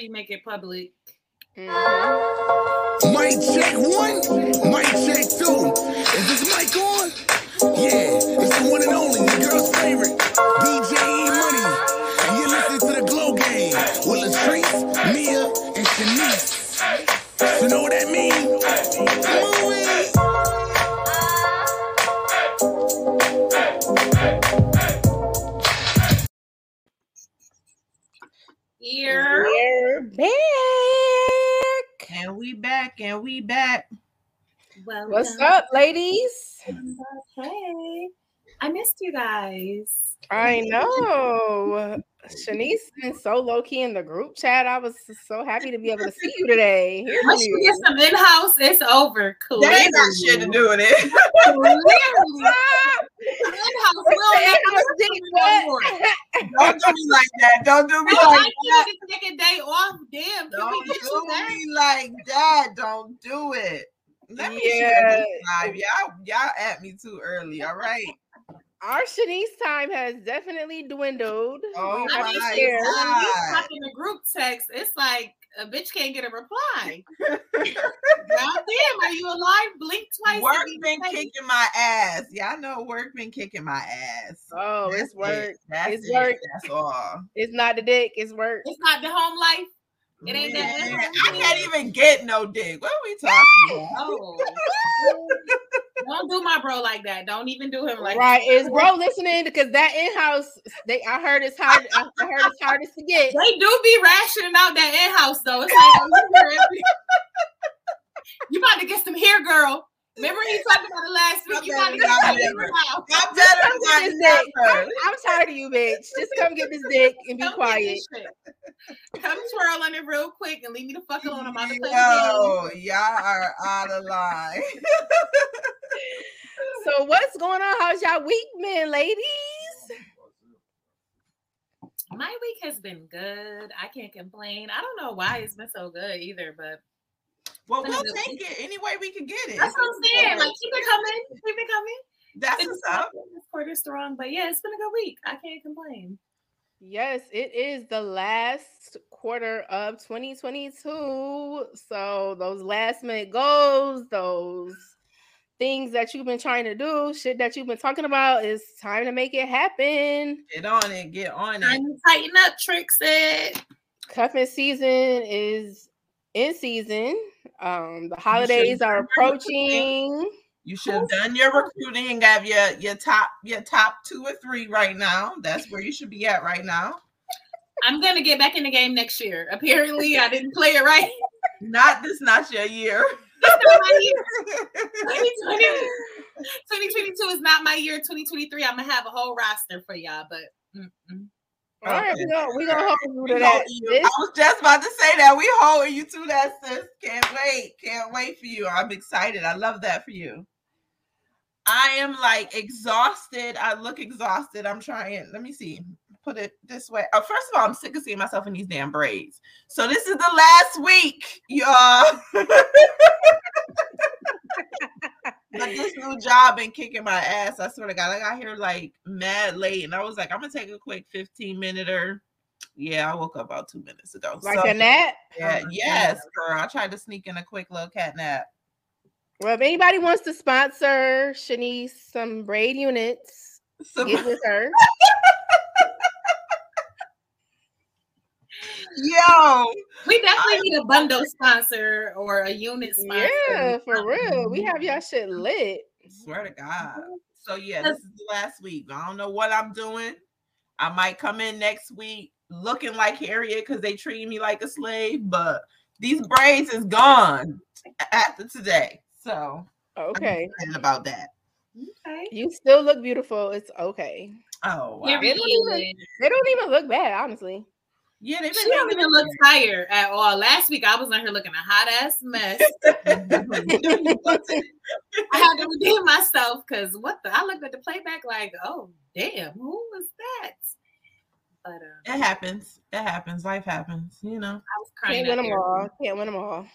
Make it public. Mm-hmm. Mic check one, mic check two. Is this mic on? Yeah, it's the one and only, the girl's favorite, DJ E Money. And you're listening to the Glow Gang with Latrice, Mia, and Shenise. You know what that means? Here. We're back. And we back and we back. Welcome. What's up, ladies? Hey, I missed you guys. I know. Shenise been so low key in the group chat. I was so happy to be able to see you today. Hear Once you you. get some in house, it's over. Cool. That ain't got shit to do with it. In-house, we'll never Did see what? no more. Don't do me like that. Don't do me No, like can't that. take a day off. Damn, Don't do me like that. Don't do it. Let me share Yeah. this live. Y'all, y'all at me too early. All right. Our Shenise time has definitely dwindled. Oh We have to my share. when God. we talk in the group text, it's like a bitch can't get a reply. Goddamn, are you alive? Blink twice. Work been safe. kicking my ass. Y'all know work been kicking my ass. Oh, That's it's work. it. That's It's it. work. That's all. It's not the dick, it's work. It's not the home life. It ain't that Man, I can't even get no dick. What are we talking about? Oh. Don't do my bro like that. Don't even do him like that. right. Is bro listening? Because that in-house, they I heard it's hard. I I heard it's hardest to get. They do be rationing out that in-house though. It's like oh, you, you about to get some hair, girl. Remember he talked about it last week. You about to get some hair now. Y'all better Come not this dick. I'm, I'm tired of you, bitch. Just come get this dick and be Come quiet. Come twirl on it real quick and leave me the fuck alone. I'm about to play the Yo, y'all are out of line. So what's going on? How's y'all week been, ladies? My week has been good. I can't complain. I don't know why it's been so good either, but Well, we'll good take it any way we can get it. that's what I'm saying. Like keep it coming. Keep it coming. That's It's what's up. this quarter strong, but yeah, it's been a good week. I can't complain. Yes, it is the last quarter of 2022. So those last minute goals, those things that you've been trying to do, shit that you've been talking about, is time to make it happen. Get on it. Get on Time it. to tighten up, Trixie. Cuffing season is in season. Um, the holidays are done your recruiting. approaching. You should have done your recruiting. Have your your top your top two or three right now. That's where you should be at right now. I'm gonna get back in the game next year. Apparently, I didn't play it right. Not this. Not your year. It's not my year. 2020 2022 is not my year. 2023, I'm gonna have a whole roster for y'all, but mm-mm. All right, Okay. we gonna we gonna hold you to that. you- I was just about to say that. We holding you to that, sis. Can't wait. Can't wait for you. I'm excited. I love that for you. I am like exhausted. I look exhausted. I'm trying. Let me see. Put it this way. Uh, first of all, I'm sick of seeing myself in these damn braids. So this is the last week, y'all. but this new job been kicking my ass. I swear to God, I got here like mad late, and I was like, I'm gonna take a quick 15 minute or yeah, I woke up about two minutes ago. like So, a nap. yeah, oh yes, girl. I tried to sneak in a quick little cat nap. Well, if anybody wants to sponsor Shenise some braid units, So, get with her. yo, we definitely need a bundle sponsor or a unit sponsor. Yeah, for real. We have y'all shit lit. swear to God. Mm-hmm. So yeah, this is the last week. I don't know what I'm doing. I might come in next week looking like Harriet because they treat me like a slave, but these braids is gone after today. So I'm Okay. about that. Okay. You still look beautiful. It's okay. Oh wow. Period. They don't even, they don't even look bad, honestly. Yeah, they've been She don't even look tired at all. Last week I was on here looking a hot ass mess. I had to redeem myself because what the I looked at the playback like, oh damn, who was that? But uh, It happens. It happens. Life happens. You know. I was crying. Can't win them all. Can't win them all.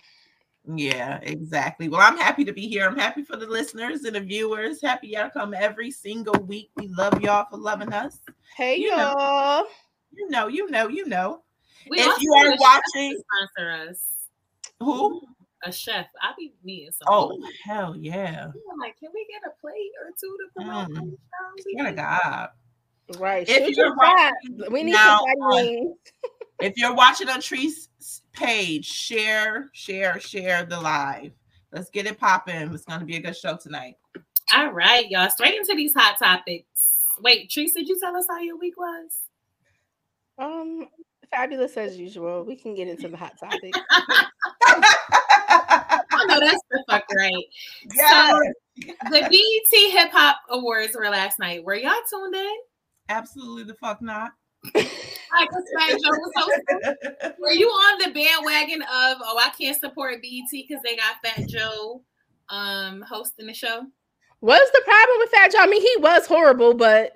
Yeah, exactly. Well, I'm happy to be here. I'm happy for the listeners and the viewers. Happy y'all come every single week. We love y'all for loving us. Hey You know. Y'all. Know, you know, you know. We If you are need a chef watching- sponsor us. Who? A chef. I'll be needing some. Oh hell yeah! I'm like, can we get a plate or two to promote Mm. on the show? We Swear to need- God. Right. If Shoot you're your shot. watching We need now some on- wings. If you're watching on Tree's page, share, share, share the live. Let's get it popping. It's gonna be a good show tonight. All right, y'all. Straight into these hot topics. Wait, Treese, did you tell us how your week was? Um, fabulous as usual. We can get into the hot topic. I know that's the fuck right. yes, The BET Hip Hop Awards were last night. Were y'all tuned in? absolutely the fuck not. Like, 'cause Fat Joe was hosting. Were you on the bandwagon of oh I can't support BET because they got Fat Joe um hosting the show? What's the problem with Fat Joe? I mean, he was horrible, but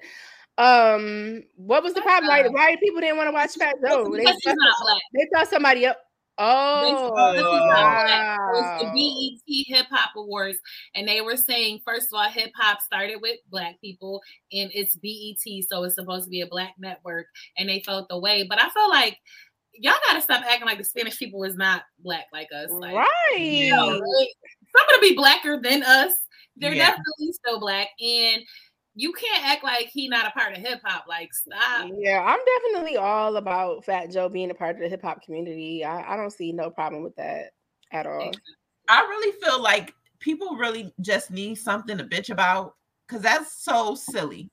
um, what was the problem? Why, why people didn't want to watch Fat Joe? They, he's thought, not black. they thought somebody else. Oh, Because he's not black. It was wow. the BET Hip Hop Awards, and they were saying first of all, hip hop started with black people, and it's BET, so it's supposed to be a black network, and they felt the way. But I feel like y'all gotta stop acting like the Spanish people is not black like us. Like, right. you know, like, some of them be blacker than us. They're Yeah. definitely still black, and you can't act like he not a part of hip hop. Like, stop. Yeah, I'm definitely all about Fat Joe being a part of the hip hop community. I, I don't see no problem with that at all. I really feel like people really just need something to bitch about because that's so silly.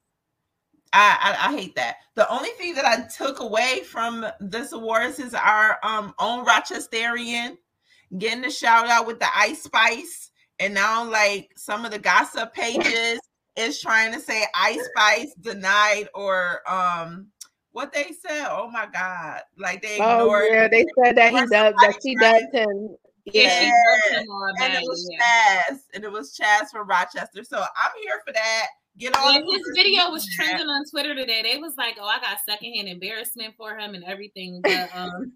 I, I I hate that. The only thing that I took away from this awards is our um own Rochesterian getting a shout out with the Ice Spice, and now like some of the gossip pages is trying to say Ice Spice denied or um what they said. Oh my god, like they Oh ignored. yeah, they said that he does dubbed that somebody she trying- dubbed him. Yeah, Yeah, she Yeah. broke him and it was yeah. Chaz, and it was Chaz from Rochester. So I'm here for that. Get on. Yeah, his video was trending on Twitter today. They was like, "Oh, I got secondhand embarrassment for him and everything." But um,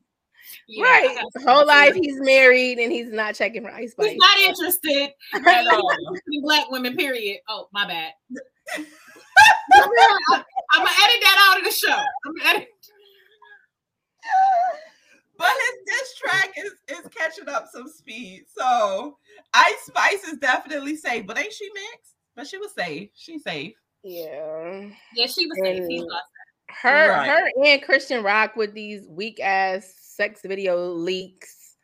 yeah, right. got His whole life he's married and he's not checking for Ice Spice. he's not interested At all. in black women. Period. Oh, my bad. I'm gonna edit that out of the show. I'm gonna edit. But his diss track is is catching up some speed. So Ice Spice is definitely safe, but ain't she mixed? But she was safe. She's safe. Yeah. Yeah, she was safe. He lost. Her Right. her and Christian Rock with these weak ass sex video leaks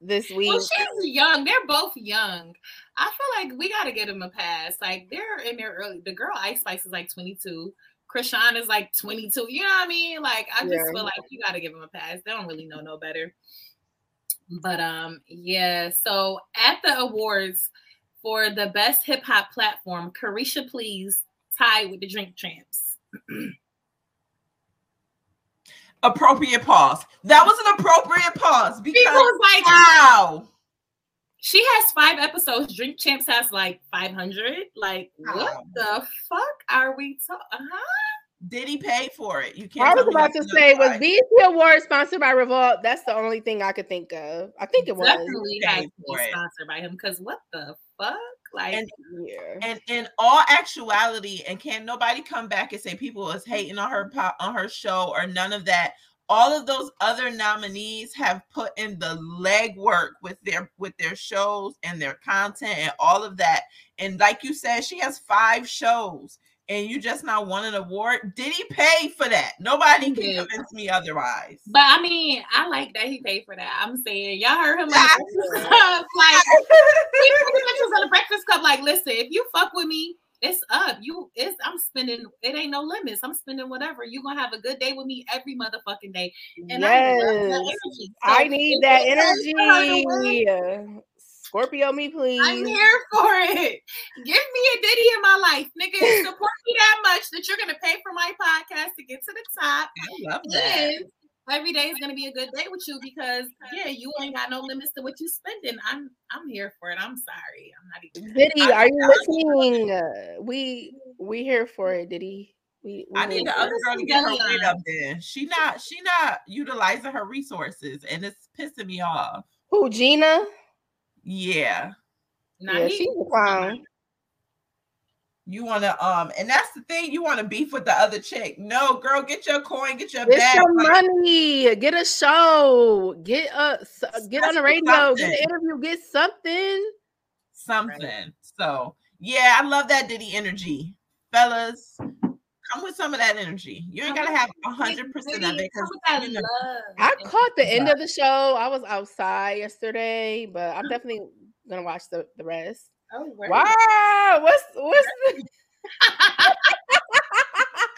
this week. Well, she's young. They're both young. I feel like we gotta get them a pass. Like they're in their early. The girl Ice Spice is like 22. Krishan is like 22. You know what I mean? Like I just Yeah. feel like you gotta give them a pass. They don't really know no better. But um, yeah. So at the awards for the best hip hop platform, Caresha Please tied with the Drink Champs. Appropriate pause. That was an appropriate pause People because was like, wow. she has five episodes. Drink Champs has like 500. Like, what Wow. the fuck are we talking? Huh? Did he pay for it? You can't. I was about to say, was right. BET Award sponsored by Revolt? That's the only thing I could think of. I think it was. Definitely has to be for it. sponsored by him. Because what the fuck? Like, And- And in all actuality, and can nobody come back and say people was hating on her po- on her show or none of that? All of those other nominees have put in the legwork with their with their shows and their content and all of that. And like you said, she has five shows, and you just not won an award. Did he pay for that? Nobody He can did. convince me otherwise. but I mean, I like that he paid for that. I'm saying, y'all heard him on Yeah. the Breakfast Like, he pretty much was on the Breakfast Club. Like, listen, if you fuck with me, it's up. You, it's. I'm spending. It ain't no limits. I'm spending whatever. You gonna have a good day with me every motherfucking day. And I love that yes. energy. I So, need that it pays for her to win, energy. Scorpio me, please. I'm here for it. Give me a Diddy in my life, nigga. Support me that much that you're gonna pay for my podcast to get to the top. I love that. And every day is gonna be a good day with you because yeah, you ain't got no limits to what you spending. I'm I'm here for it. I'm sorry. I'm not even Diddy, I- are you listening? Uh, we we here for it, Diddy. We, we I need the other girl to get her weight up there. She not she not utilizing her resources, and it's pissing me off. Who Gina? Yeah, yeah, he- she's a clown. You want to um, and that's the thing. You want to beef with the other chick. No, girl, get your coin, get your Get bag. your like, money. Get a show. Get a get on the radio. Get an interview. Get something. something. So yeah, I love that Diddy energy, fellas. Come with some of that energy. You ain't Come gotta have a hundred percent of it Come because with that you know, love. I caught the end of the show. I was outside yesterday, but I'm oh. definitely gonna watch the, the rest. Oh. Wow, what's what's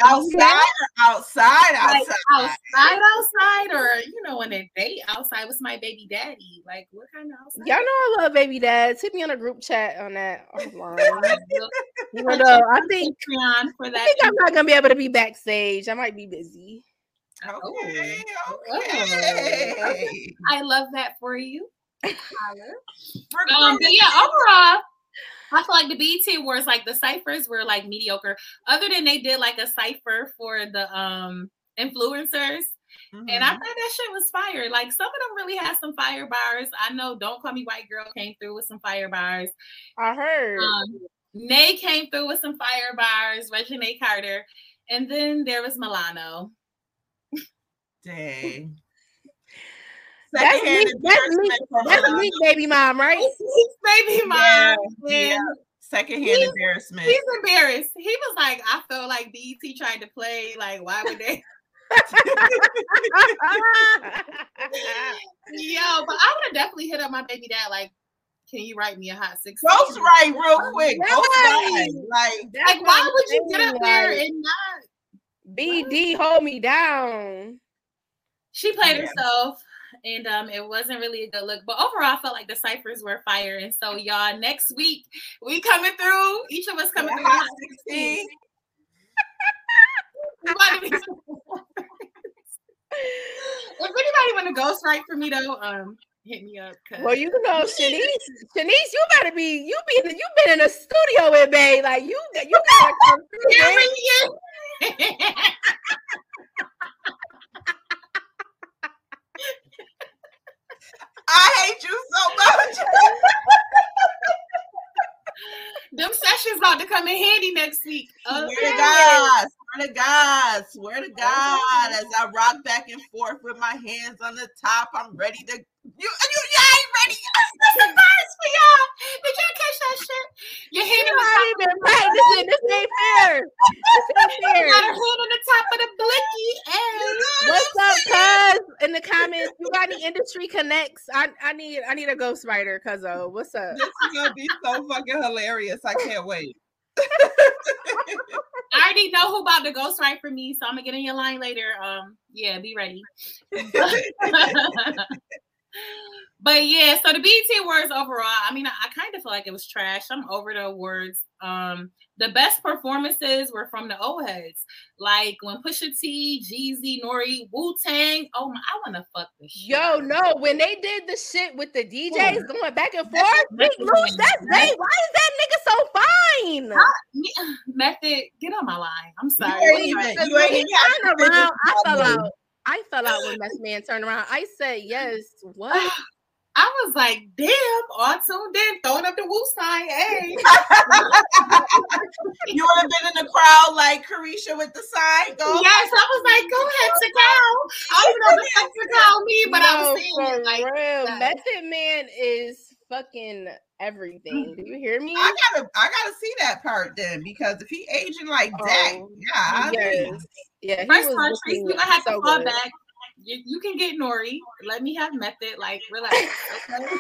outside or outside, like outside. outside, outside, or you know, on a date outside with my baby daddy. Like, what kind of outside? y'all know I love baby dads. Hit me on a group chat on that offline. We'll You know, I think Patreon for I think I'm not gonna be able to be backstage. I might be busy. Okay, Oh. okay. I love that for you. Holler. We're Um, but yeah, overall, I feel like the BET Awards, like the ciphers were like mediocre. Other than they did like a cipher for the um influencers, and I Mhm. thought that shit was fire. Like some of them really had some fire bars. I know Don't Call Me White Girl came through with some fire bars. I heard. Um, Nay came through with some fire bars, Regina Carter, and then there was Milano. Dang. That's Secondhand me. That's me. That's me, baby mom, right? Baby mom. Yeah, yeah. Secondhand embarrassment. He's embarrassed. He was like, I felt like BET tried to play. Like, why would they? Yo, but I would have definitely hit up my baby dad. Like, can you write me a hot six? Ghost right real quick. Ghost Right. right. Like That's Like, why would you get up saying, there like, and not? BD hold me down. She played Yeah. herself, and um, it wasn't really a good look. But overall, I felt like the ciphers were fire. And so, y'all, next week we coming through. Each of us coming through. hot hot 16. We about to be- if anybody want to ghostwrite for me though, um, hit me up. Well, you know, Shenise, Shenise, you better be you be you been in a studio with Bay. Like you you gotta come through, Yeah, babe. really, yeah. I hate you so much. Them sessions about to come in handy next week. Swear Okay. to God, swear to God, swear to God. As I rock back and forth with my hands on the top, I'm ready to. You, you, you ain't ready. That's the first for y'all. Did y'all that shit? Your hand You on the not top. even practicing. This ain't fair. This ain't You fair. got her hand on the top of the blicky. Hey. What's up, cuz? In the comments, you got any industry connects? I, I need I need a ghostwriter, cuz oh, what's up? This is gonna be so fucking hilarious. I can't wait. I already know who about to ghostwrite for me, so I'm gonna get in your line later. Um, yeah, be ready. but yeah, so the BET awards overall, I mean, I, I kind of feel like it was trash. I'm over the awards. Um, the best performances were from the old heads, like when Pusha T, Jeezy, Nore, Wu Tang. Oh my, I want to fuck this shit. Yo, no, when they did the shit with the DJs going back and forth, That's- Big Louch, that's that's- Why is that nigga so fine? Me- Method, get on my line. I'm You sorry. ain't even. You ain't even He have turned to finish around. I fell out. I fell out when Mess Man turned around. I said yes. What? I was like, damn, all tuned in, throwing up the woo sign. Hey. You would have been in the crowd like Caresha with the sign. Go. Yes, I was like, go ahead, Takao. I don't know if that's Takao me, but I No, was saying for it like real. that. Method Man is fucking everything. Mm-hmm. Do you hear me? I gotta, I gotta see that part then because if he aging like that, Oh, yeah, I yes. Agree. Yeah, he First was time, Tracy, looking you gonna have so to fall good. back. You, you can get Nore. Let me have method. Like, relax. Okay.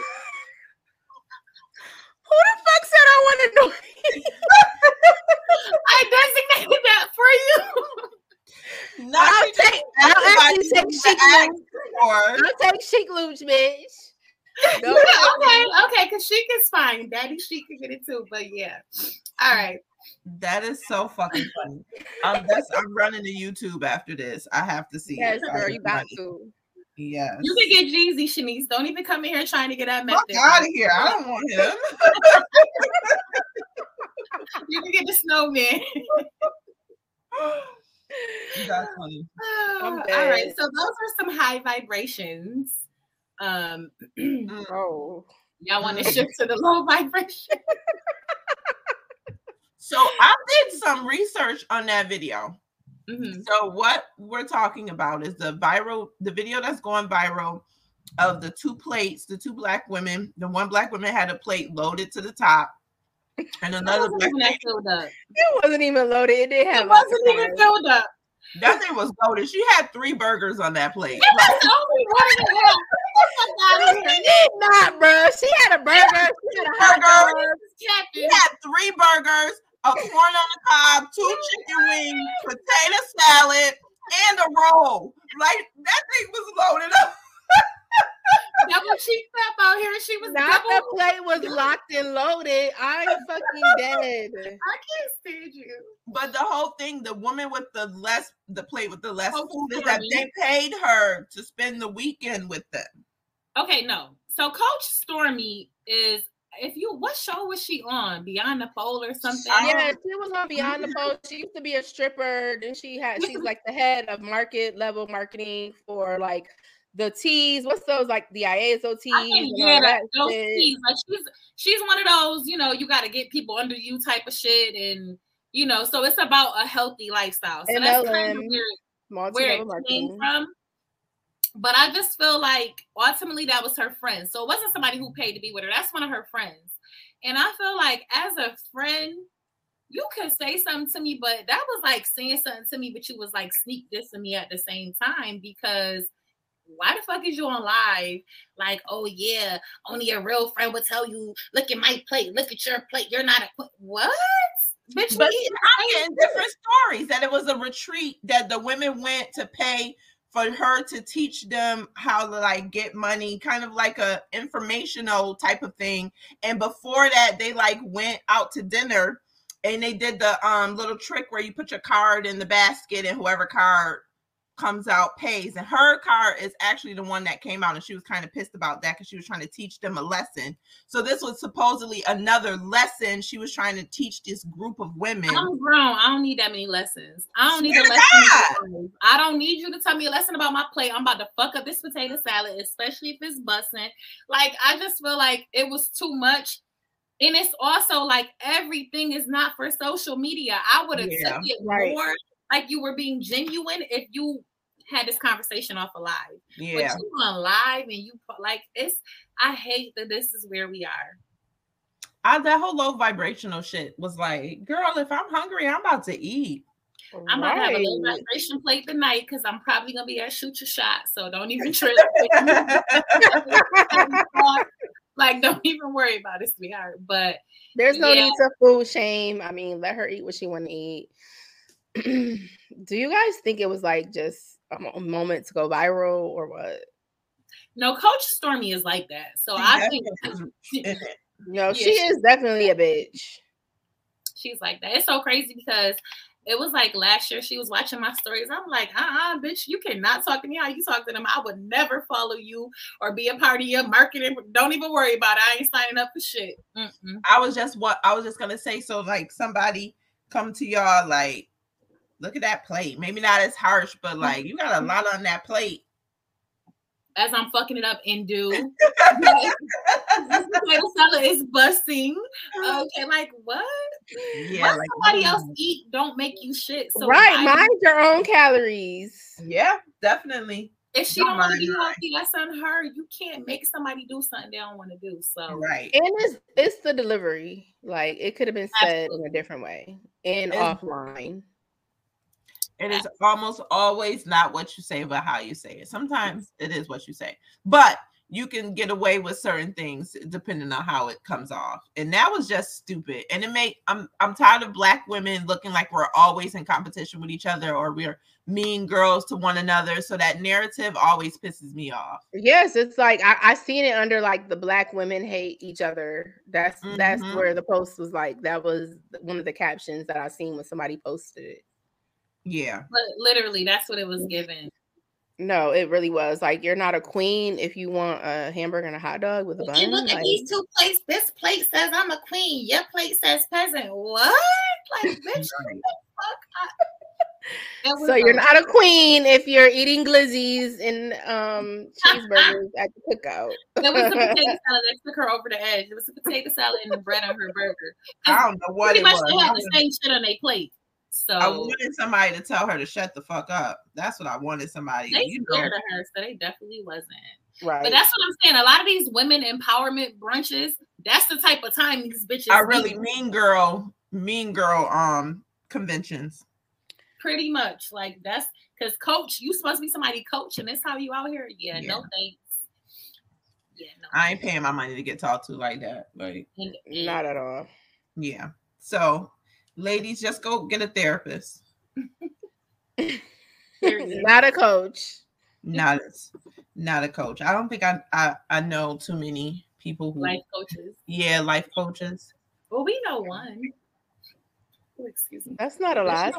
Who the fuck said I want to know? I designated that for you. Not I'll to just take. I'll actually take needs Chic to ask Luch. for. I'll take Sheek Louch, bitch. No, okay, okay, because Sheek is fine. Daddy Sheek can get it too. But yeah. All right. That is so fucking funny. Um, that's I'm running to YouTube after this. I have to see. Yes, it. girl, you got Everybody. to. Yes. You can get Jeezy, Shenise. Don't even come in here trying to get that Fuck method. out of here. I don't want him. You can get the snowman. That's funny. all right. dead. So those are some high vibrations. Um, Oh, y'all want to shift to the low vibration? So I did some research on that video. Mhm. So what we're talking about is the viral, the video that's going viral of the two plates, the two black women. The one black woman had a plate loaded to the top, and It another wasn't black even filled up. It wasn't even loaded. It didn't have It wasn't even avocado. filled up. that thing was loaded. She had three burgers on that plate. It was only one and a half. Get the fuck out of She here. did not, bro. She had a burger. She had a hot Burger. She had three burgers, a corn on the cob, two chicken wings, potato salad, and a roll. Like that thing was loaded up. Double cheek up out here. She was Not double. the plate was locked and loaded. I'm fucking dead. I can't stand you. But the whole thing, the woman with the less, the plate with the less Oh, food, is that Stormy. they paid her to spend the weekend with them. Okay, no. So Coach Stormy is if you what show was she on? Beyond the Pole or something? Um, yeah, she was on Beyond the Post. She used to be a stripper. Then she had she's like the head of market level marketing for like the teas. What's those like the IASO teas? I think and yeah, that, that those shit. teas. Like she's she's one of those, you know, you got to get people under you type of shit, and you know, so it's about a healthy lifestyle. So that's kind of where where Multi-level it came from. But I just feel like ultimately that was her friend. So it wasn't somebody who paid to be with her. That's one of her friends. And I feel like as a friend, you could say something to me, but that was like saying something to me, but you was like sneak dissing me at the same time because why the fuck is you on live? Like, oh yeah, only a real friend would tell you, look at my plate, look at your plate. You're not a qu-" what? Bitch, But I'm getting different stories that it was a retreat that the women went to pay for her to teach them how to like get money, kind of like a informational type of thing. And before that, they like went out to dinner and they did the um little trick where you put your card in the basket and whoever card comes out pays and her car is actually the one that came out and she was kind of pissed about that because she was trying to teach them a lesson so this was supposedly another lesson she was trying to teach this group of women I'm grown. I don't need that many lessons. I don't need a Swear to lesson. I don't need you to tell me a lesson about my plate. I'm about to fuck up this potato salad, especially if it's busting. Like I just feel like it was too much. And it's also like everything is not for social media. I would have Yeah, took it right. more like you were being genuine if you had this conversation off of live. yeah But you on live and you like it's. I hate that this is where we are. I, that whole low vibrational shit was like girl if i'm hungry i'm about to eat I'm about to have a low Right. vibration plate tonight because I'm probably gonna be at shoot your shot. So don't even trip. like, don't even worry about it, sweetheart. But There's no Yeah. need to food shame. I mean, let her eat what she want to eat. Do you guys think it was like just a moment to go viral or what? no, Coach Stormy is like that. So I think No, Yeah, she she- is definitely a bitch. she's like that. It's so crazy because it was like last year she was watching my stories. I'm like, uh-uh, bitch, you cannot talk to me how you talk to them. I would never follow you or be a part of your marketing. Don't even worry about it. I ain't signing up for shit. Mm-mm. i was just what i was just gonna say so like somebody come to y'all like look at that plate maybe not as harsh but mm-hmm. like you got a mm-hmm. lot on that plate As I'm fucking it up and do. potato salad is busting. Okay, like what? yeah What like somebody else mm-hmm. eat don't make you shit. So right, why- mind your own calories. yeah definitely if she don't don't want to be healthy, that's on her. You can't make somebody do something they don't want to do. So right And it's it's the delivery. Like it could have been said in a different way and It's- offline. It is almost always not what you say, but how you say it. Sometimes it is what you say, but you can get away with certain things depending on how it comes off. And that was just stupid. And it made I'm I'm tired of black women looking like we're always in competition with each other or we're mean girls to one another. So that narrative always pisses me off. Yes, it's like I, I seen it under like the black women hate each other. That's that's Mhm. where the post was like that was one of the captions that I seen when somebody posted it. Yeah. but literally that's what it was given. No, it really was like you're not a queen if you want a hamburger and a hot dog with a If you bun. look at like- these two plates, this plate says I'm a queen, your plate says peasant. What? Like, bitch, what the fuck? I- It was So you're not a queen if you're eating glizzies and um cheeseburgers at the cookout. It was the potato salad that took her over the edge. It was the potato salad and the bread on her burger. I don't know what Pretty it much was. they had the same shit on their plate. So I wanted somebody to tell her to shut the fuck up. That's what I wanted somebody. they you know, scared of her, so they definitely wasn't. right. But that's what I'm saying. A lot of these women empowerment brunches, that's the type of time these bitches I really need. mean girl, mean girl um conventions. pretty much like that's because coach, you supposed to be somebody coach, and that's how you out here. Yeah, no thanks. Yeah, no. I ain't paying my money to get talked to like that. Like, And- and- not at all. yeah. So, ladies, just go get a therapist. Not a coach. Not not a coach. I don't think I I, I know too many people who life coaches. yeah life coaches. Well, we know one. Oh, excuse me. That's not a lie.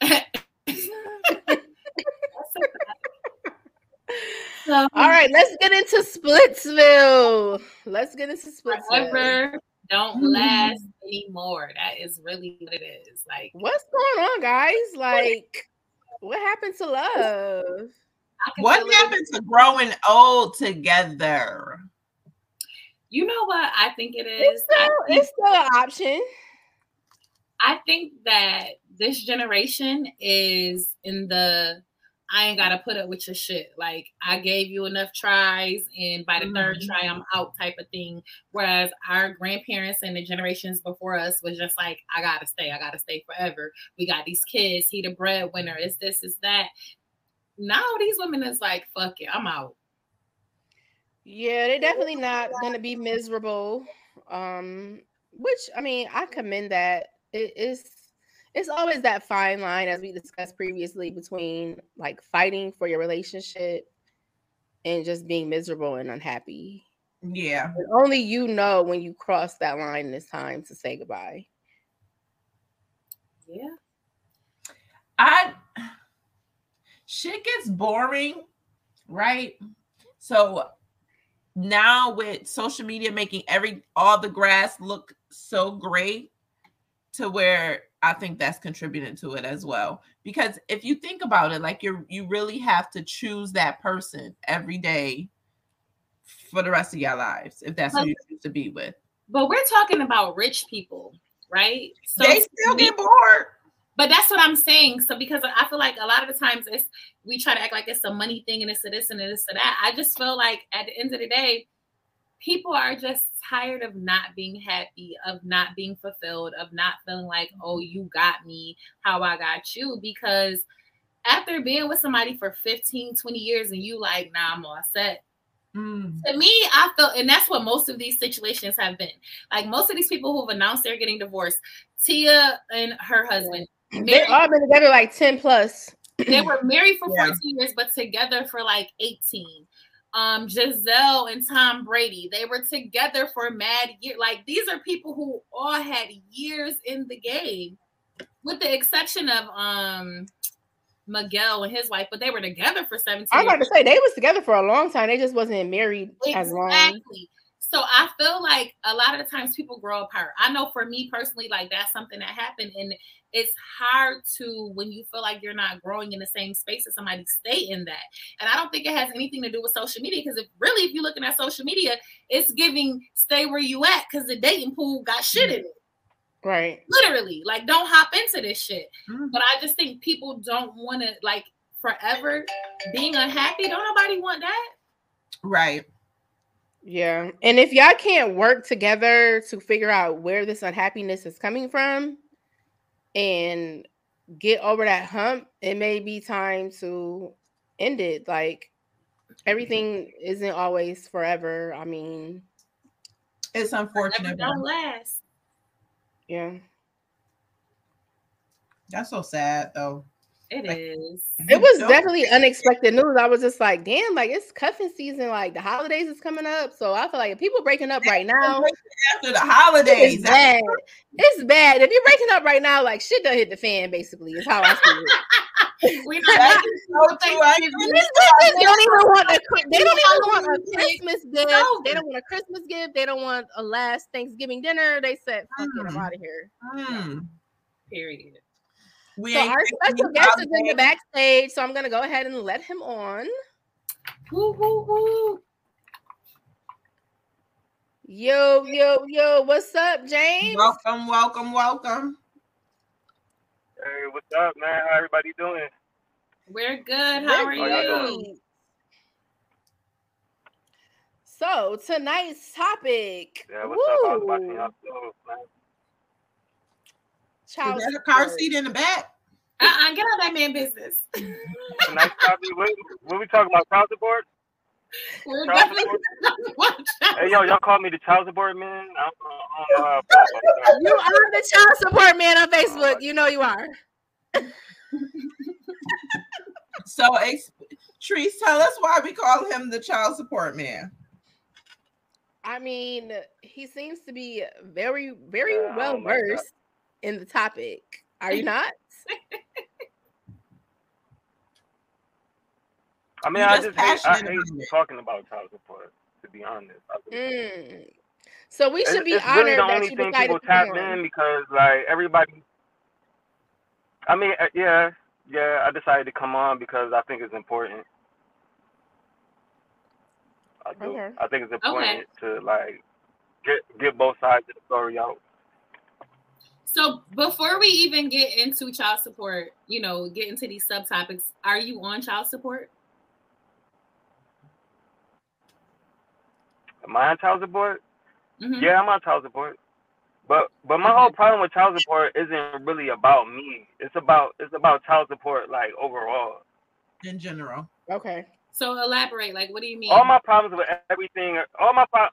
so, All right, let's get into Splitsville. Let's get into Splitsville. forever don't Mhm. last anymore. That is really what it is. Like, What's going on, guys? Like, what happened to love? What happened to growing old together? You know what I think it It's still, think, it's still an option. I think that this generation is in the I ain't gotta put up with your shit. Like I gave you enough tries, and by the third Mhm. try, I'm out type of thing. Whereas our grandparents and the generations before us was just like, I gotta stay, I gotta stay forever. We got these kids, he the breadwinner, it's this, it's that. Now these women is like, fuck it, I'm out. Yeah, they're definitely not gonna be miserable. Um, which I mean, I commend that. It is it's always that fine line as we discussed previously between like fighting for your relationship and just being miserable and unhappy. Yeah. And only you know when you cross that line and it's time to say goodbye. Yeah. I shit gets boring, right? So now with social media making every all the grass look so great to where I think that's contributing to it as well. Because if you think about it, like you're you really have to choose that person every day for the rest of your lives if that's who you choose to be with. But we're talking about rich people, right? So they still get bored. But that's what I'm saying. So because I feel like a lot of the times it's we try to act like it's a money thing and it's a this and this and that. I just feel like at the end of the day, people are just tired of not being happy, of not being fulfilled, of not feeling like, oh, you got me, how I got you. Because after being with somebody for 15, 20 years and you like, nah, I'm all set. Mm. To me, I felt, and that's what most of these situations have been. Like most of these people who've announced they're getting divorced, Tia and her husband, They've all been together like 10 plus. they were married for Yeah. 14 years, but together for like 18. Um, Gisele and Tom Brady, they were together for a mad year. Like these are people who all had years in the game, with the exception of um Miguel and his wife, but they were together for 17 I was about years. to say they was together for a long time. They just wasn't married as long. Exactly. So I feel like a lot of the times people grow apart. I know for me personally, like that's something that happened, and it's hard to when you feel like you're not growing in the same space as somebody stay in that. And I don't think it has anything to do with social media because if really if you're looking at social media, it's giving stay where you at because the dating pool got shit in it. Right. Literally, like don't hop into this shit. Mhm. But I just think people don't want to like forever being unhappy. Don't nobody want that. Right. Yeah. And if y'all can't work together to figure out where this unhappiness is coming from and get over that hump, it may be time to end it. Like mm-hmm. everything isn't always forever. I mean, It's unfortunate. but don't last. yeah. That's so sad though. It Like- is. It was Don't- definitely unexpected news. I was just like, damn, like it's cuffing season, like the holidays is coming up. So I feel like if people breaking up right now, After the holidays, it's bad. It's bad. If you're breaking up right now, like shit done hit the fan, basically, is how I see it. We're not That's making so true. I Thanksgiving. These bitches don't even want a they don't even want a Christmas gift. No. They don't want a Christmas gift. They don't want a last Thanksgiving dinner. They said, fuck it, I'm Mm. out of here. Mm. Period. We So our special guest is in the backstage, so I'm gonna go ahead and let him on. Woo, woo, woo. Yo, yo, yo, what's up, James? Welcome, welcome, welcome. Hey, what's up, man? How everybody doing? We're good. How are We're How y'all you? So tonight's topic. Yeah, what's up? I was watching y'all show, man. Child Is a car seat in the back? Uh-uh, get on that man business. Tonight's topic, what, what we talking about? Child support? We're Child definitely support? Hey, yo, y'all call me the child support man? I don't, I don't know how I feel about that. You are the child support man on oh, Facebook. You know you are. So, ex- Treese, tell us why we call him the child support man. I mean, he seems to be very, very Yeah, well don't like that. versed in the topic. Are you not? I mean, You I just just hate, I passionate hate about talking about child support, to be honest. Mm. So we It's, should be it's honored really the that only you thing people tap in because, like, everybody. I mean, uh, yeah, yeah, I decided to come on because I think it's important. I do. Okay. I think it's important to like get get both sides of the story out. So before we even get into child support, you know, get into these subtopics, are you on child support? Am I on child support? Mhm. Yeah, I'm on child support. But but my whole problem with child support isn't really about me. It's about it's about child support like overall. In general, Okay. So elaborate. Like, what do you mean? All my problems with everything all my pro-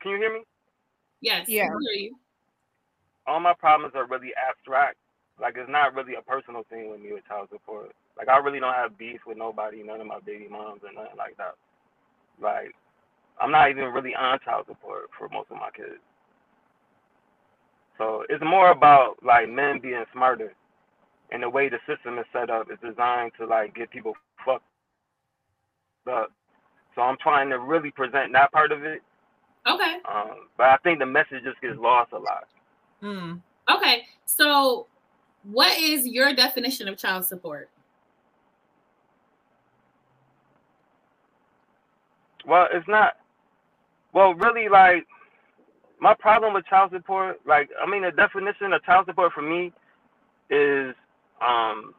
Can you hear me? yes. Yeah. I hear you. All my problems are really abstract. Like it's not really a personal thing with me with child support. Like I really don't have beef with nobody, none of my baby moms or nothing like that. Like I'm not even really on child support for most of my kids. So it's more about like men being smarter. And the way the system is set up is designed to like get people fucked up. So I'm trying to really present that part of it. Okay. Um, but I think the message just gets lost a lot. Hmm. Okay. So, what is your definition of child support? Well, it's not. Well, really, like my problem with child support, like I mean, the definition of child support for me is, um,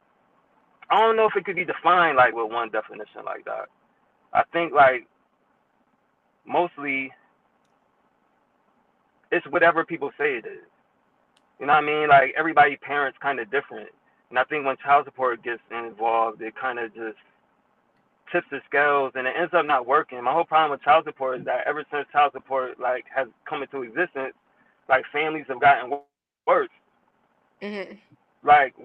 I don't know if it could be defined like with one definition like that. I think like mostly it's whatever people say it is. You know what I mean? Like everybody parents kind of different, and I think when child support gets involved, it kind of just tips the scales and it ends up not working. My whole problem with child support is that ever since child support like has come into existence, like families have gotten wo- worse. hmm Like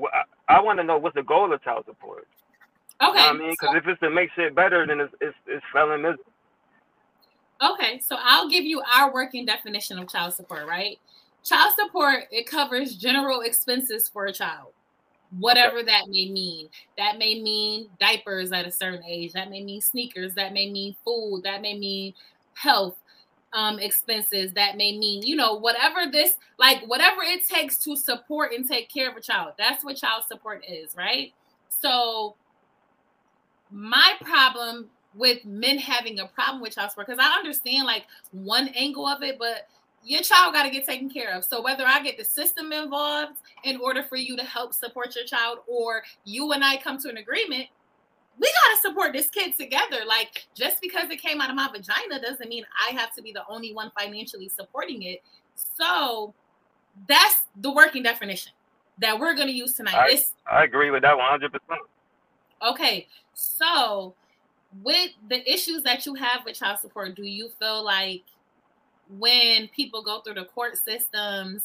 I, I want to know what's the goal of child support. Okay. You know I mean? Because if it's to make shit better, then it's it's, it's felon misery. Okay, so I'll give you our working definition of child support, right? Child support it covers general expenses for a child. Whatever that may mean. That may mean diapers at a certain age. That may mean sneakers. That may mean food. That may mean health um expenses. That may mean, you know, whatever this like whatever it takes to support and take care of a child. That's what child support is, right? So my problem with men having a problem with child support because I understand like one angle of it, but your child got to get taken care of. So whether I get the system involved in order for you to help support your child, or you and I come to an agreement, we got to support this kid together. Like just because it came out of my vagina doesn't mean I have to be the only one financially supporting it. So that's the working definition that we're going to use tonight. I- It's I agree with that one hundred percent. Okay, so with the issues that you have with child support, do you feel like when people go through the court systems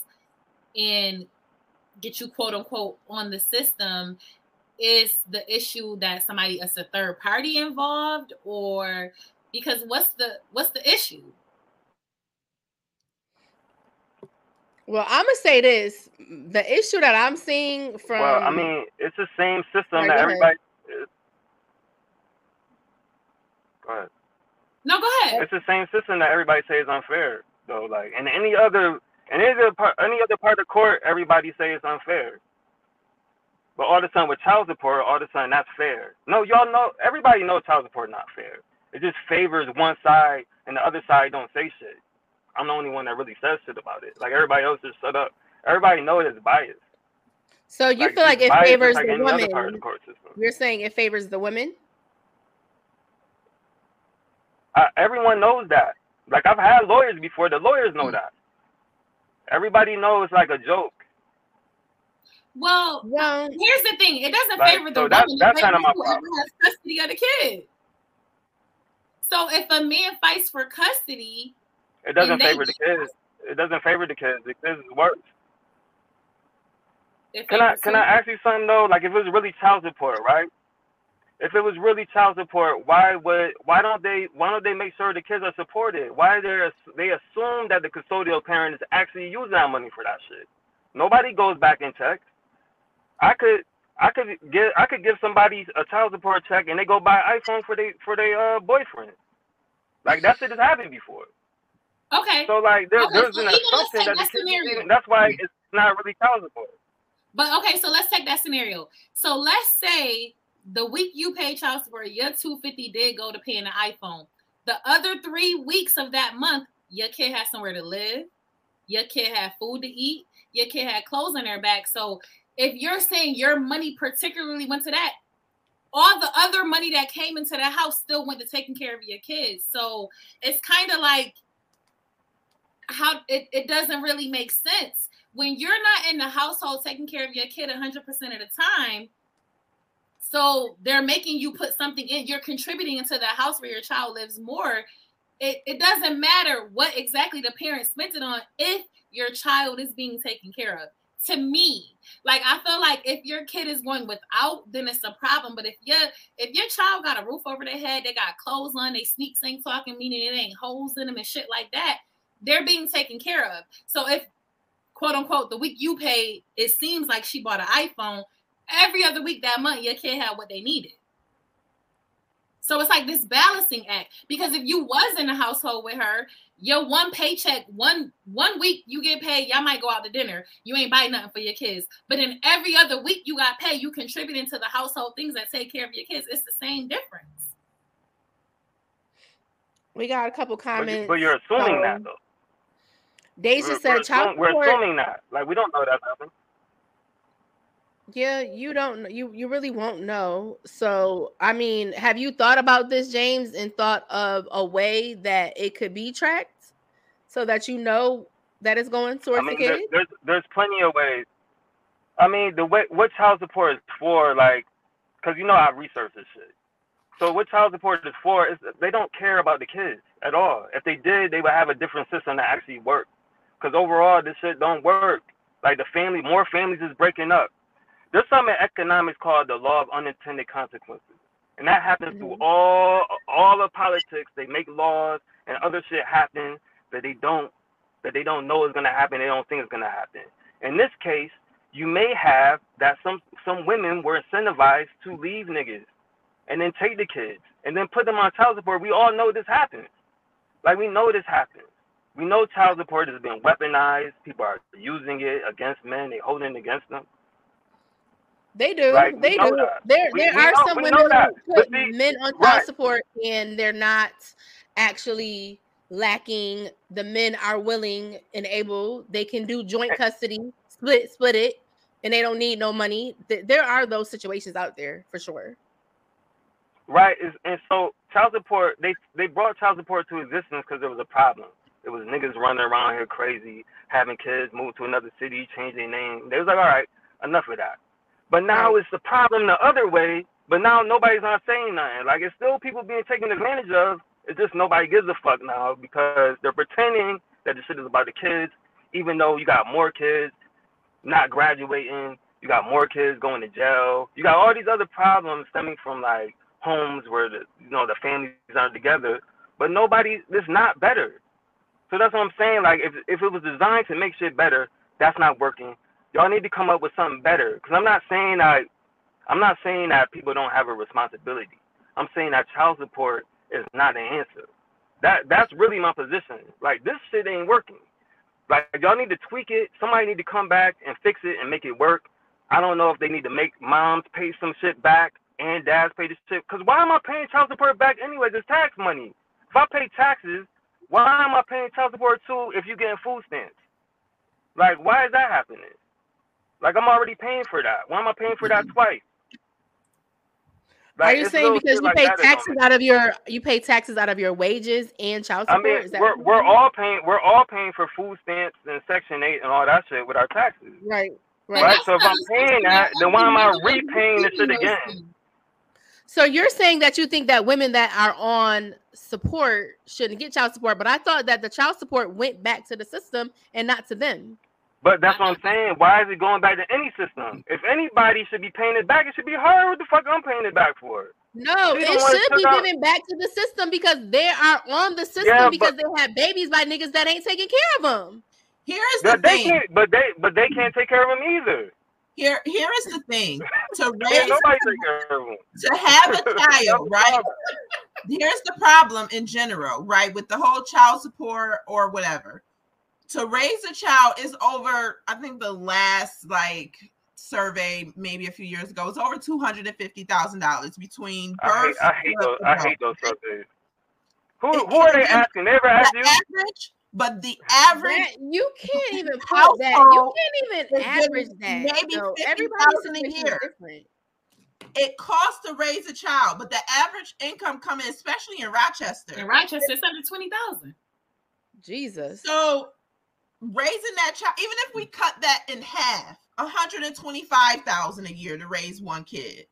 and get you quote unquote on the system, is the issue that somebody is a third party involved, or because what's the what's the issue? Well, I'm gonna say this: the issue that I'm seeing from Well, I mean, it's the same system Right, that go ahead. everybody. Uh, go ahead. No, go ahead. It's the same system that everybody says is unfair, though. Like, and any other, and any other part, any other part of court, everybody say it's unfair. But all of a sudden with child support, all of a sudden that's fair. No, y'all know everybody knows child support not fair. It just favors one side and the other side don't say shit. I'm the only one that really says shit about it. Like everybody else just shut up. Everybody knows it's biased. So you Like, feel like it favors like the any other part of woman. the court. You're saying it favors the women? Uh, everyone knows that. Like I've had lawyers before. The lawyers know that. Everybody knows it's like a joke. Well, Well, here's the thing: it doesn't Like, favor the so woman. that's it kinda my problem. has custody of the kid. So if a man fights for custody, It doesn't favor the kids. It doesn't favor the kids. The kids is worse. it Can I can? I ask you something though? Like if it was really child support, right? If it was really child support, why would why don't they why don't they make sure the kids are supported? Why they they assume that the custodial parent is actually using that money for that shit? Nobody goes back and checks. I could I could give I could give somebody a child support check and they go buy an iPhone for they for their uh, boyfriend. Like that shit has happened before. Okay, So like there, Okay, there's so an assumption that the scenario. that's why it's not really child support. but okay, so let's take that scenario. So let's say the week you pay child support, your two fifty did go to paying the iPhone. The other three weeks of that month, your kid has somewhere to live. Your kid had food to eat. Your kid had clothes on their back. So if you're saying your money particularly went to that, all the other money that came into the house still went to taking care of your kids. So it's kind of like how it, it doesn't really make sense when you're not in the household taking care of your kid 100% of the time so they're making you put something in you're contributing into the house where your child lives more. It, it doesn't matter what exactly the parent spent it on if your child is being taken care of. To me like i feel like if your kid is going without then it's a problem. But if your if your child got a roof over their head they got clothes on they sneak ain't talking meaning it ain't holes in them and shit like that they're being taken care of. So if quote unquote the week you paid it seems like she bought an iphone every other week that month your kid had what they needed so it's like this balancing act because if you was in the household with her your one paycheck one one week you get paid y'all might go out to dinner you ain't buy nothing for your kids but in every other week you got paid you contributing to the household things that take care of your kids it's the same difference we got a couple comments. but you're assuming Um, that though. Deja We're, we're, said child assuming, we're assuming that. Like we don't know that happened. Yeah, you don't you you really won't know. Mm. So, I mean, have you thought about this, James, and thought of a way that it could be tracked so that you know that it's going towards I mean, the there, kid? there's there's plenty of ways. I mean, the way what child support is for, like, because you know I research this shit. So what child support is for is they don't care about the kids at all. If they did, they would have a different system that actually worked. Because overall, this shit don't work. Like the family, more families is breaking up. There's something in economics called the law of unintended consequences, and that happens through Mhm. all all of politics. They make laws and other shit happen that they don't that they don't know is gonna happen. They don't think is gonna happen. In this case, you may have that some some women were incentivized to leave niggas and then take the kids and then put them on child support. We all know this happens. Like we know this happens. We know child support has been weaponized. People are using it against men. They holding it against them. They do. Right, They do. that. There We- there we are know- some women who put see- men on child right. support and they're not actually lacking. The men are willing and able. They can do joint eh. custody, split split it, and they don't need no money. There are those situations out there for sure. Right, and so child support they they brought child support to existence because there was a problem. It was niggas running around here crazy, having kids move to another city, change their name. They was like, all right, enough of that. But now Right. it's the problem the other way. But now nobody's not saying nothing. Like it's still people being taken advantage of. It's just nobody gives a fuck now because they're pretending that the shit is about the kids, even though you got more kids not graduating, you got more kids going to jail, you got all these other problems stemming from like homes where the you know the families aren't together, but nobody it's not better. So that's what I'm saying. Like if if it was designed to make shit better, that's not working. Y'all need to come up with something better. Cause I'm not saying that I'm not saying that people don't have a responsibility. I'm saying that child support is not the answer. That that's really my position. Like this shit ain't working. Like y'all need to tweak it. Somebody need to come back and fix it and make it work. I don't know if they need to make moms pay some shit back and dads pay the shit. Cause why am I paying child support back anyways? It's tax money. If I pay taxes, why am I paying child support too if you getting food stamps? Like, why is that happening? Like, I'm already paying for that. Why am I paying for that mm-hmm. twice? Are you saying because you like pay that that don't taxes out of your you pay taxes out of your wages and child support? I mean, we're we're all paying we're all paying for food stamps and Section Eight and all that shit with our taxes, right, right. right? So if I'm paying that, then why am I Every woman is repaying the shit again? So you're saying that you think that women that are on support shouldn't get child support, but I thought that the child support went back to the system and not to them. But that's what I'm saying. Why is it going back to any system? If anybody should be paying it back, it should be her. What the fuck I'm paying it back for? No, She it should be out- given back to the system because they are on the system Yeah, because but- they have babies by niggas that ain't taking care of them. Here's the they thing. can't. But they. But they can't take care of them either. Here, here is the thing. To raise nobody take care of them. to have a child, right? Here's the problem in general, right? With the whole child support or whatever. To raise a child is over, I think the last like survey, maybe a few years ago, it's over two hundred and fifty thousand dollars between I hate. birth. I hate to those. I hate those surveys. Who? It- Who are they asking? They ever ask you? average, but the average That, you can't even put that. You can't even average that. maybe So 50,000 everybody's a situation is year. different. it costs to raise a child, but the average income coming, especially in Rochester. In Rochester, it's under twenty thousand. Jesus. So raising that child, even if we cut that in half, 125,000 a year to raise one kid.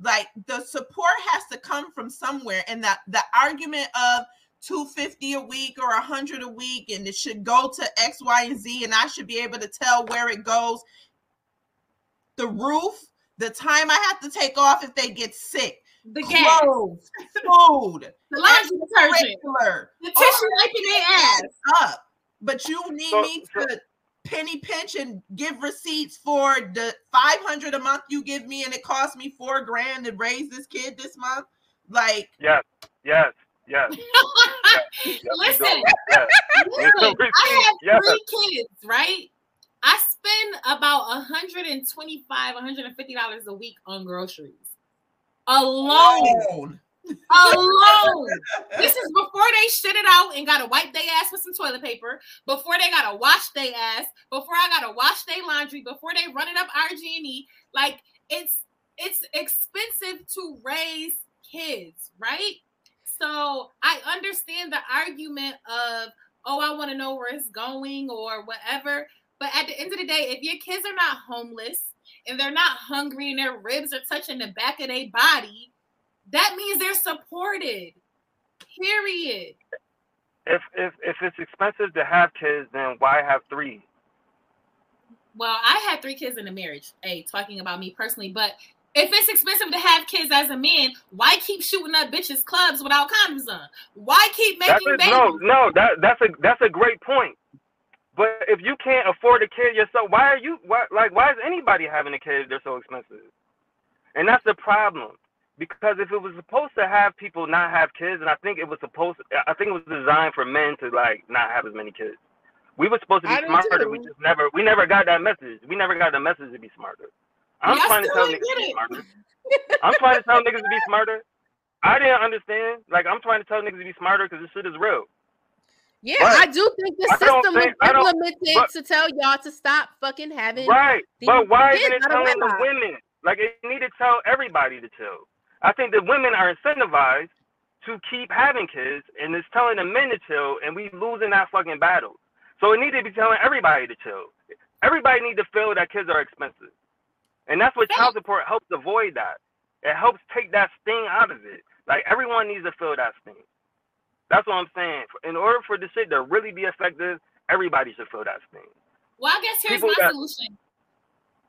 Like the support has to come from somewhere. And that the argument of 250 a week or 100 a week and it should go to X, Y, and Z, and I should be able to tell where it goes. The roof, the time I have to take off if they get sick, The gas, clothes, food, the laundry detergent, the tissue wiping their ass. up. But you need So- me so- to penny pinch and give receipts for the 500 a month you give me and it cost me four grand to raise this kid this month. Like, Yes. Yes. Yes. yes you Listen, do. Yes. listen, I have Yes. three kids, right? I spend about 125 $150 a week on groceries alone. alone. Alone. this is before they shit it out and gotta wipe their ass with some toilet paper, before they gotta wash their ass, before I gotta wash their laundry, before they run it up RG&E. Like it's it's expensive to raise kids, right? So I understand the argument of, oh, I want to know where it's going or whatever. But at the end of the day, if your kids are not homeless and they're not hungry and their ribs are touching the back of their body, that means they're supported. Period. If if if it's expensive to have kids, then why have three? Well, I had three kids in a marriage. Hey, talking about me personally, but if it's expensive to have kids as a man, why keep shooting up bitches clubs without condoms on? Why keep making babies? no, no. That that's a that's a great point. But if you can't afford a kid yourself, why are you why like why is anybody having a kid if they're so expensive? And that's the problem. Because if it was supposed to have people not have kids, and I think it was supposed, to, I think it was designed for men to like not have as many kids. We were supposed to be smarter. We just never, we never got that message. We never got the message to be smarter. I'm Y'all trying to tell niggas to be smarter. I'm trying to tell niggas to be smarter. I didn't understand. Like I'm trying to tell niggas to be smarter because this shit is real. Yeah, But I do think the system was think- I implemented but- to tell y'all to stop fucking having Right. But why isn't it telling the women? Like it need to tell everybody to chill. I think that women are incentivized to keep having kids, and it's telling the men to chill, and we losing that fucking battle. So it need to be telling everybody to chill. Everybody need to feel that kids are expensive, and that's what child support helps avoid that. It helps take that sting out of it. Like everyone needs to feel that sting. That's what I'm saying. In order for this shit to really be effective, everybody should feel that sting. Well, I guess here's People my got- solution.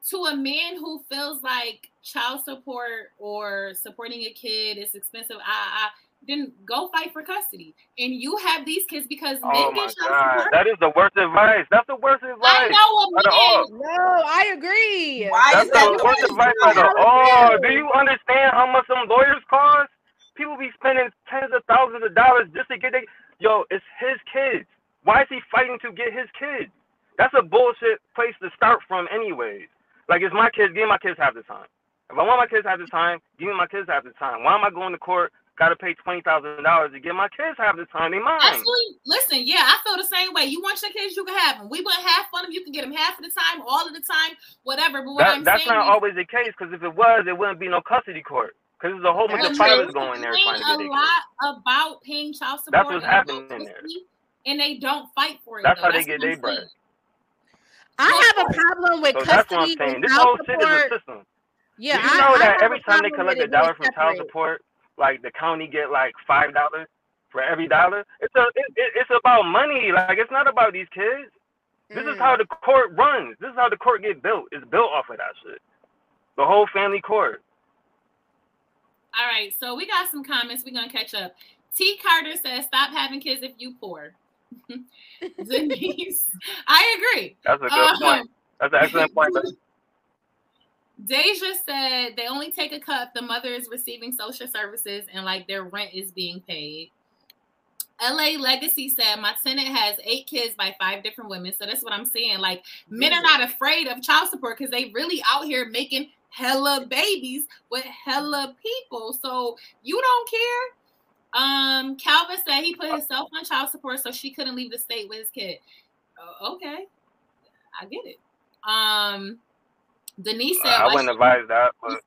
To a man who feels like child support or supporting a kid is expensive, I, I then go fight for custody. And you have these kids because oh men Oh my get child god, support. that is the worst advice. That's the worst advice. I know Out of all. a man. No, I agree. Why That's is that the the worst worst advice advice? ever. Oh, do you understand how much some lawyers cost? People be spending tens of thousands of dollars just to get their yo, it's his kids. Why is he fighting to get his kids? That's a bullshit place to start from anyways. Like it's my kids. Give my kids half the time. If I want my kids half the time, give me my kids half the time. Why am I going to court? Got to pay twenty thousand dollars to get my kids half the time. They mine. Absolutely. Listen, yeah, I feel the same way. You want your kids, you can have them. We want half of them. You can get them half of the time, all of the time, whatever. But what That, I'm saying. that's not is, always the case. Because if it was, there wouldn't be no custody court. Because there's a whole bunch of That's fathers going there trying to get a their kids. lot about paying child support. That's what's happening there. And they don't fight for it. That's though. how they get their bread. Saying. I have a problem with So that's what I'm custody saying. and This whole child shit is a support. system. Yeah, Do you I, know I that every time they collect a dollar from child separate. support, like the county get like five dollars for every dollar? It's a it, it, it's about money. Like it's not about these kids. This is Mm. how the court runs. This is how the court get built. It's built off of that shit. The whole family court. All right, so we got some comments. We're gonna catch up. T. Carter says, "Stop having kids if you poor." Denise, I agree. That's a good Um, point. That's an excellent point. but- Deja said they only take a cut the mother is receiving social services and like their rent is being paid. LA Legacy said my tenant has eight kids by five different women. So that's what I'm saying. Like men are not afraid of child support because they really out here making hella babies with hella people. So you don't care. Um, Calvin said he put himself on child support so she couldn't leave the state with his kid. Oh, okay, I get it. Um, Denise said I wouldn't advise that, but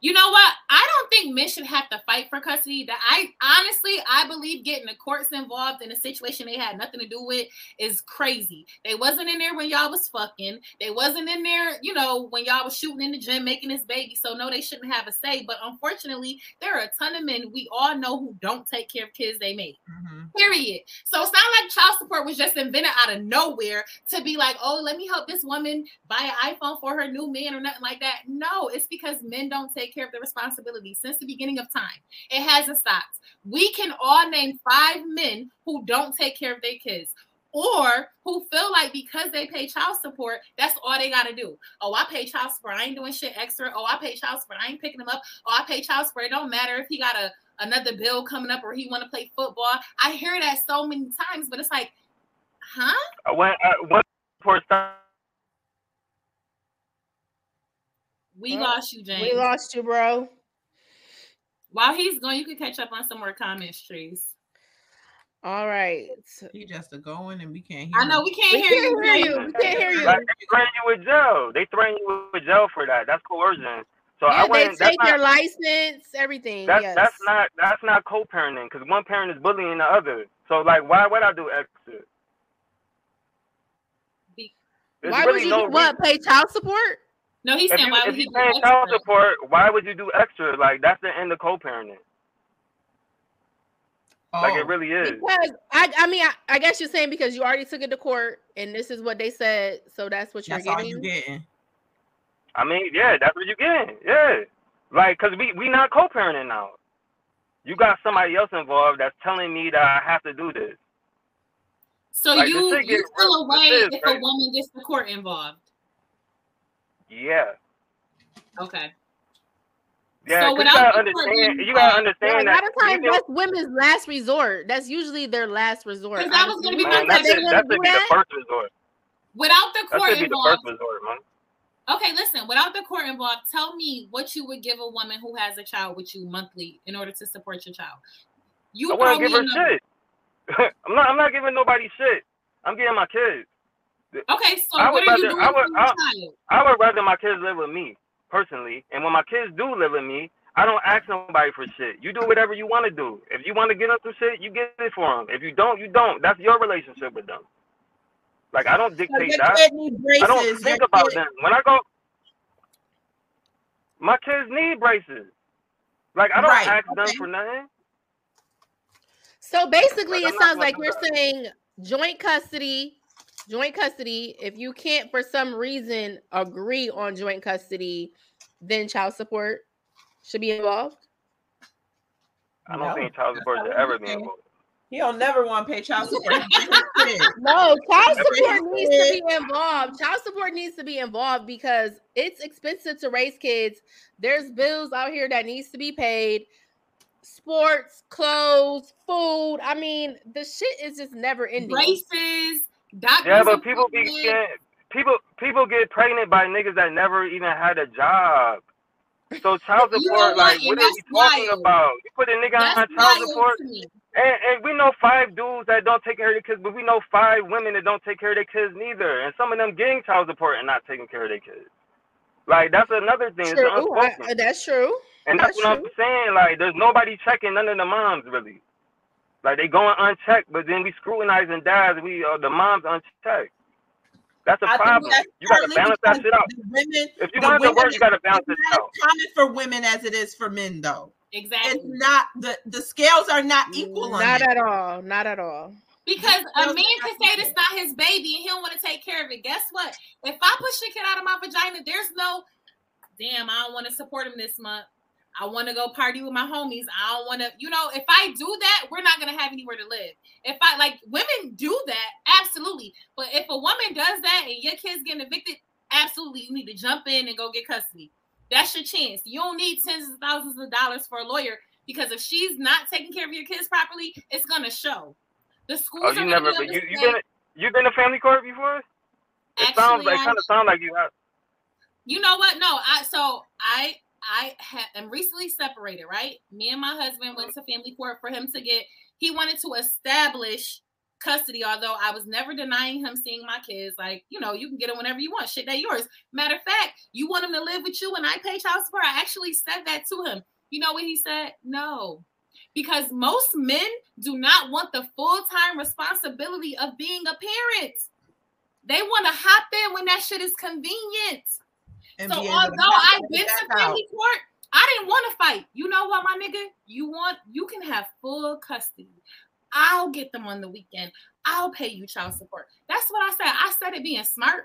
you know what? I don't think men should have to fight for custody. That I honestly, I believe getting the courts involved in a situation they had nothing to do with is crazy. They wasn't in there when y'all was fucking. They wasn't in there, you know, when y'all was shooting in the gym making this baby. So no, they shouldn't have a say. But unfortunately, there are a ton of men we all know who don't take care of kids they make. Mhm. Period. So it's not like child support was just invented out of nowhere to be like, oh, let me help this woman buy an iPhone for her new man or nothing like that. No, it's because men don't take care of their responsibility since the beginning of time. It hasn't stopped. We can all name five men who don't take care of their kids. Or who feel like because they pay child support, that's all they gotta do. Oh, I pay child support. I ain't doing shit extra. Oh, I pay child support. I ain't picking him up. Oh, I pay child support. It don't matter if he got a another bill coming up or he want to play football. I hear that so many times, but it's like, huh? I went I went for stop. We Oh, lost you, James. We lost you, bro. While he's going, you can catch up on some more comments, trees. All right. He just a going and we can't hear. I know we can't We hear you. can't hear you. We can't hear you. Like they threaten you with jail. They threaten you with jail for that. That's coercion. So I Yeah, they wouldn't. That's take your not. license, everything. That's yes. that's not that's not co-parenting because one parent is bullying the other. So like, why would I do extra? There's Why really would you no do what? Pay child support? No, he's If saying you, why if would he you do paying child extra? support, why would you do extra? Like that's the end of co-parenting. Like Oh. it really is. Because I, I mean, I, I guess you're saying because you already took it to court and this is what they said, so that's what you're That's all getting. you getting. I mean, yeah, that's what you're getting. Yeah, like because we we not co-parenting now. You got somebody else involved that's telling me that I have to do this. So Like, you you get feel real- away this is if a woman gets the court involved. Yeah, Okay. yeah. So 'cause you without gotta the court understand. You gotta involved- Yeah, a lot of times that's women's last resort. That's usually their last resort. Because that was gonna be my Man, that's They it. wanna That's do to be the first resort. Without the That court should be the first resort, man. okay, listen. Without the court involved, tell me what you would give a woman who has a child with you monthly in order to support your child. You I wouldn't give her shit. I'm not. I'm not giving nobody shit. I'm getting my kids. Okay, so I what would are you rather- doing I would- I- I would rather my kids live with me personally. And when my kids do live with me, I don't ask nobody for shit. You do whatever you want to do. If you want to get them some shit, you get it for them. If you don't, you don't. That's your relationship with them. Like I don't dictate your that. braces. I don't think about kid- them. When I go, my kids need braces. Like I don't Right, ask them for nothing. So basically, Like, it sounds like you're saying joint custody, joint custody. If you can't, for some reason, agree on joint custody, then child support should be involved. I don't No, think child support should ever he's be saying. involved. He'll never want to pay child support. He's his kid. No, child support needs to be involved. Child support needs to be involved because it's expensive to raise kids. There's bills out here that needs to be paid. Sports, clothes, food. I mean, the shit is just never ending. Braces, doctors. Yeah, but people be appointments. getting people people get pregnant by niggas that never even had a job. So child support, like, what are that's we talking wild. about? You put a nigga That's on child support, and, and we know five dudes that don't take care of their kids, but we know five women that don't take care of their kids neither, and some of them getting child support and not taking care of their kids. Like that's another thing. It's True. I- that's true. And that's, That's what I'm saying. Like, there's nobody checking none of the moms really. Like they going unchecked, but then we scrutinizing dads. We uh, the moms unchecked. That's a I problem. that's You gotta balance that shit out. Women, If you want it to work, you gotta balance it out. as common for women as it is for men, though. Exactly. It's not the the scales are not equal on Not that. at all. Not at all. Because a man can say that's not his baby and he don't want to take care of it. Guess what? If I push the kid out of my vagina, there's no damn, I don't want to support him this month. I want to go party with my homies. I don't want to, you know, if I do that, we're not gonna have anywhere to live. If I like women do that, absolutely. But if a woman does that and your kid's getting evicted, absolutely, you need to jump in and go get custody. That's your chance. You don't need tens of thousands of dollars for a lawyer because if she's not taking care of your kids properly, it's gonna show. The schools Oh, you gonna never. You you been you been to family court before? It sounds Actually, like I- kind of sound like you have. You know what? No, I so I I ha- am recently separated, right? Me and my husband went to family court for him to get he wanted to establish custody, although I was never denying him seeing my kids. Like, you know, you can get them whenever you want. Shit, they yours. Matter of fact, you want him to live with you and I pay child support. I actually said that to him. You know what he said? No. Because most men do not want the full-time responsibility of being a parent. They want to hop in when that shit is convenient. And So be able to although I've been to out. family court, I didn't want to fight. You know what, my nigga? You want you can have full custody. I'll get them on the weekend. I'll pay you child support. That's what I said. I said it being smart.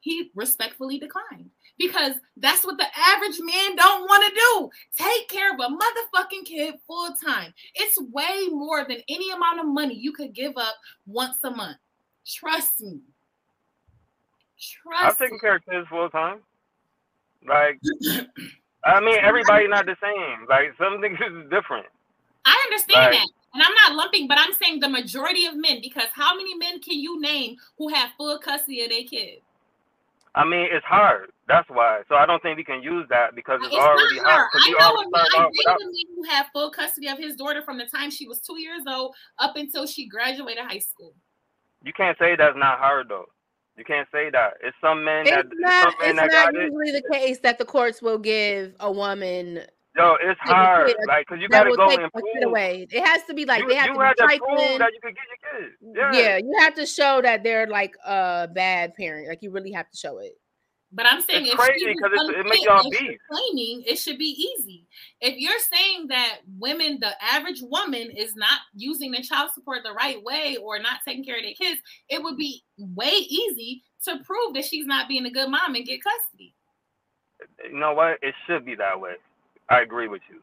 He respectfully declined because that's what the average man don't want to do. Take care of a motherfucking kid full time. It's way more than any amount of money you could give up once a month. Trust me. Trust. I've Trust me. taken care of kids full time. Like, I mean, everybody not the same. Like, some things is different. I understand Right. that. And I'm not lumping, but I'm saying the majority of men, because how many men can you name who have full custody of their kids? I mean, it's hard. That's why. So I don't think we can use that because it's, It's already hard. I you know already a man, I without. a man who had full custody of his daughter from the time she was two years old up until she graduated high school. You can't say that's not hard though. You can't say that. It's some men It's that not. some men It's that not got it. usually the case that the courts will give a woman Yo, it's take a hard. Like, cause you gotta go take and prove. away. It has to be like you they have to had be to prove that you could get your kids. Yeah. Yeah, you have to show that they're like a bad parent. Like you really have to show it. But I'm saying It's crazy because was 'cause it make unfit y'all and she's beef. claiming it should be easy. If you're saying that women, the average woman, is not using the child support the right way or not taking care of their kids, it would be way easy to prove that she's not being a good mom and get custody. You know what? It should be that way. I agree with you.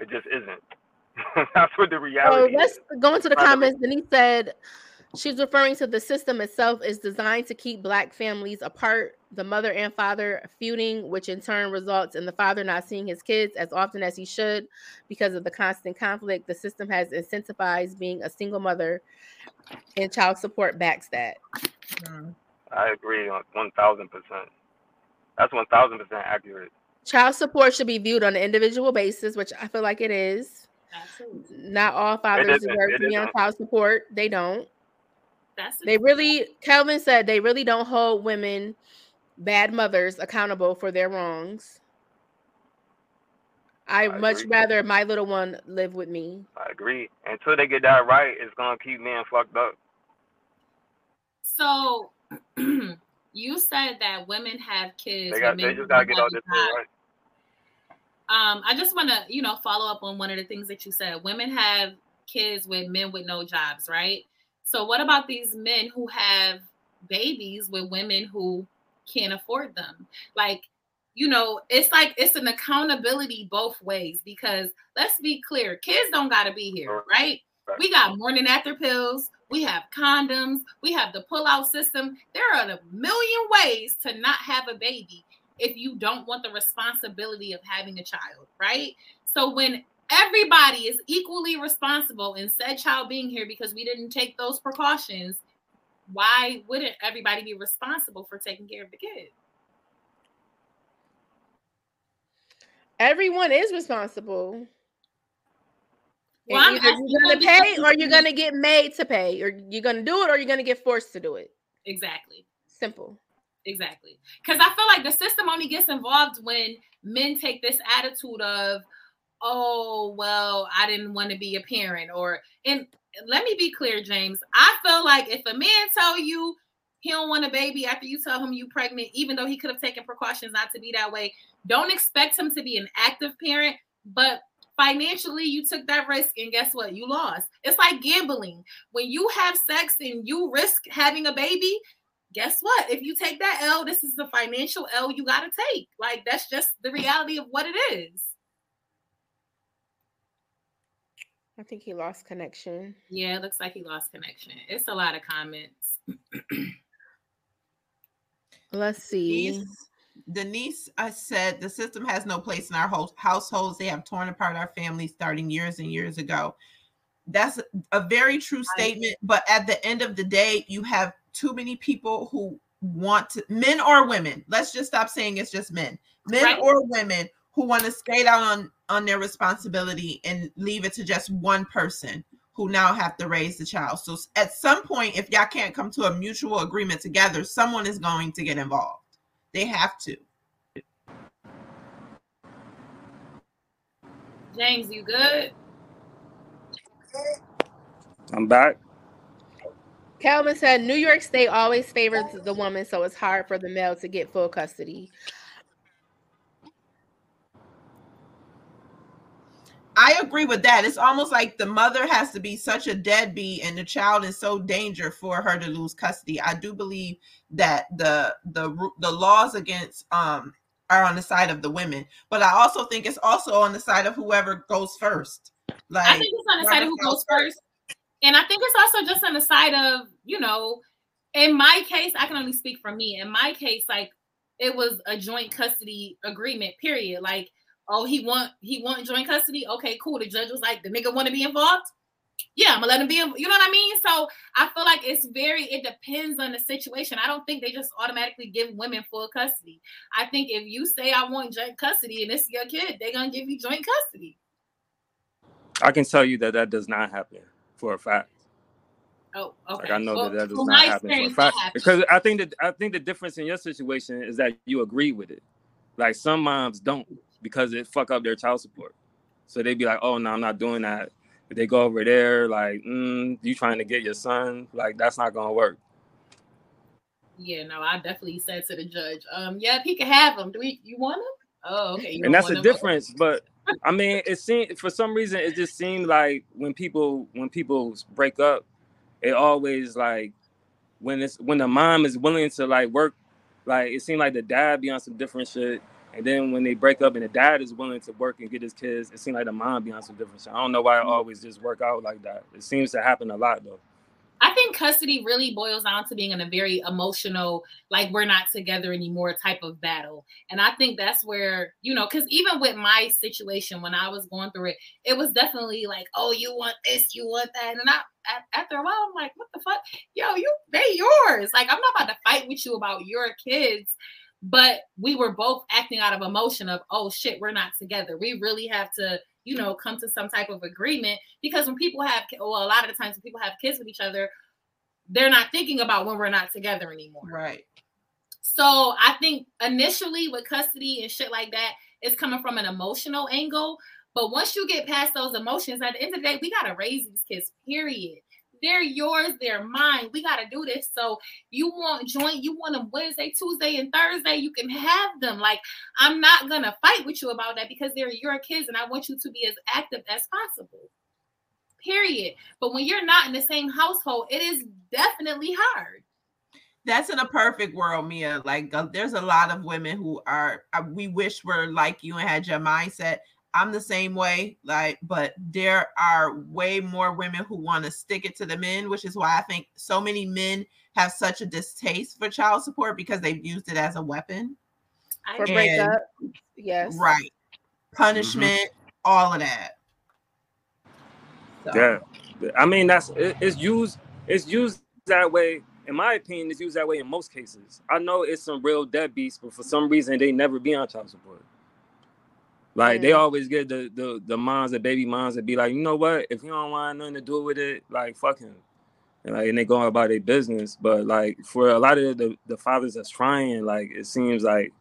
It just isn't. That's what the So reality let's is. go into the By the way- comments. Denise said she's referring to the system itself is designed to keep black families apart, the mother and father feuding, which in turn results in the father not seeing his kids as often as he should because of the constant conflict. The system has incentivized being a single mother, and child support backs that. Mm. I agree on one thousand percent. That's one thousand percent accurate. Child support should be viewed on an individual basis, which I feel like it is. Absolutely. Not all fathers deserve to be on child support. They don't. That's They really, Kelvin said, they really don't hold women, bad mothers, accountable for their wrongs. I, I much agree. rather my little one live with me. I agree. Until they get that right, it's gonna keep being fucked up. So you said that women have kids. They got. They men just don't gotta get all this shit right. Um, I just want to, you know, follow up on one of the things that you said. Women have kids with men with no jobs, right? So what about these men who have babies with women who can't afford them? Like, you know, it's like it's an accountability both ways because let's be clear, kids don't got to be here, right? We got morning after pills, we have condoms, we have the pull-out system. There are a million ways to not have a baby if you don't want the responsibility of having a child, right? So when everybody is equally responsible in said child being here because we didn't take those precautions, why wouldn't everybody be responsible for taking care of the kid? Everyone is responsible. Well, you're gonna pay or you're gonna get made to pay, or you're gonna do it or you're gonna get forced to do it. Exactly. Simple. Exactly. Because I feel like the system only gets involved when men take this attitude of, oh, well, I didn't want to be a parent. Or, and let me be clear, James. I feel like if a man tell you he don't want a baby after you tell him you pregnant, even though he could have taken precautions not to be that way, don't expect him to be an active parent. But financially, you took that risk, and guess what? You lost. It's like gambling. When you have sex and you risk having a baby, guess what? If you take that L, this is the financial L you got to take. Like that's just the reality of what it is. I think he lost connection. Yeah, it looks like he lost connection. It's a lot of comments. Let's see. Denise, Denise I said the system has no place in our ho- households. They have torn apart our families starting years and years ago. That's a very true statement. But at the end of the day, you have too many people who want to, men or women. Let's just stop saying it's just men, men Right. or women who want to skate out on on their responsibility and leave it to just one person who now have to raise the child. So at some point, if y'all can't come to a mutual agreement together, someone is going to get involved. They have to. James, you good? I'm back. Calvin said New York State always favors the woman, so it's hard for the male to get full custody. I agree with that. It's almost like the mother has to be such a deadbeat and the child is so danger for her to lose custody. I do believe that the the the laws against um are on the side of the women, but I also think it's also on the side of whoever goes first. Like I think it's on the side of who goes first. And I think it's also just on the side of, you know, in my case, I can only speak for me. In my case, like it was a joint custody agreement, period. Like, oh, he want he want joint custody. Okay, cool. The judge was like, the nigga want to be involved. Yeah, I'm gonna let him be. in- You know what I mean? So I feel like it's very. It depends on the situation. I don't think they just automatically give women full custody. I think if you say I want joint custody and it's your kid, they're gonna give you joint custody. I can tell you that that does not happen for a fact. Oh, okay. Like I know Well, that that does from not happen for a fact because I think that I think the difference in your situation is that you agree with it. Like some moms don't because it fuck up their child support. So they'd be like, "Oh no, I'm not doing that." But they go over there like, mm, "You trying to get your son? Like that's not gonna work." Yeah, no, I definitely said to the judge, um, yeah, he can have him. Do we you want him? Oh, okay. you and that's the him? difference. But I mean, it seemed for some reason it just seemed like when people when people break up, it always like when it's when the mom is willing to like work, like it seemed like the dad be on some different shit. And then when they break up and the dad is willing to work and get his kids, it seems like the mom be on some different shit. I don't know why it mm-hmm. always just work out like that. It seems to happen a lot though. I think custody really boils down to being in a very emotional, like we're not together anymore type of battle. And I think that's where, you know, because even with my situation when I was going through it, it was definitely like, oh, you want this, you want that. And I after a while, I'm like, what the fuck? Yo, you they yours. Like, I'm not about to fight with you about your kids. But we were both acting out of emotion of, oh shit, we're not together. We really have to you know, come to some type of agreement because when people have, well, a lot of the times when people have kids with each other, they're not thinking about when we're not together anymore. right. So I think initially with custody and shit like that, it's coming from an emotional angle. But once you get past those emotions, at the end of the day, we gotta raise these kids. Period. They're yours. They're mine. We gotta do this. So you want joint? You want them Wednesday, Tuesday, and Thursday? You can have them. Like I'm not gonna fight with you about that because they're your kids, and I want you to be as active as possible. Period. But when you're not in the same household, it is definitely hard. That's in a perfect world, Mia. Like, uh, there's a lot of women who are, uh, we wish were like you and had your mindset. I'm the same way, like, but there are way more women who want to stick it to the men, which is why I think so many men have such a distaste for child support because they've used it as a weapon. I For And- breakup. Yes. Right. Mm-hmm. Punishment, all of that. So, Yeah, I mean that's it, it's used it's used that way in my opinion, it's used that way in most cases. I know it's some real deadbeats, but for some reason they never be on child support. Like they Mm. always get the the the moms, the baby moms, that be like, you know what? If you don't want nothing to do with it, like fuck him, and like and they go about their business. But like for a lot of the the fathers that's trying, like it seems like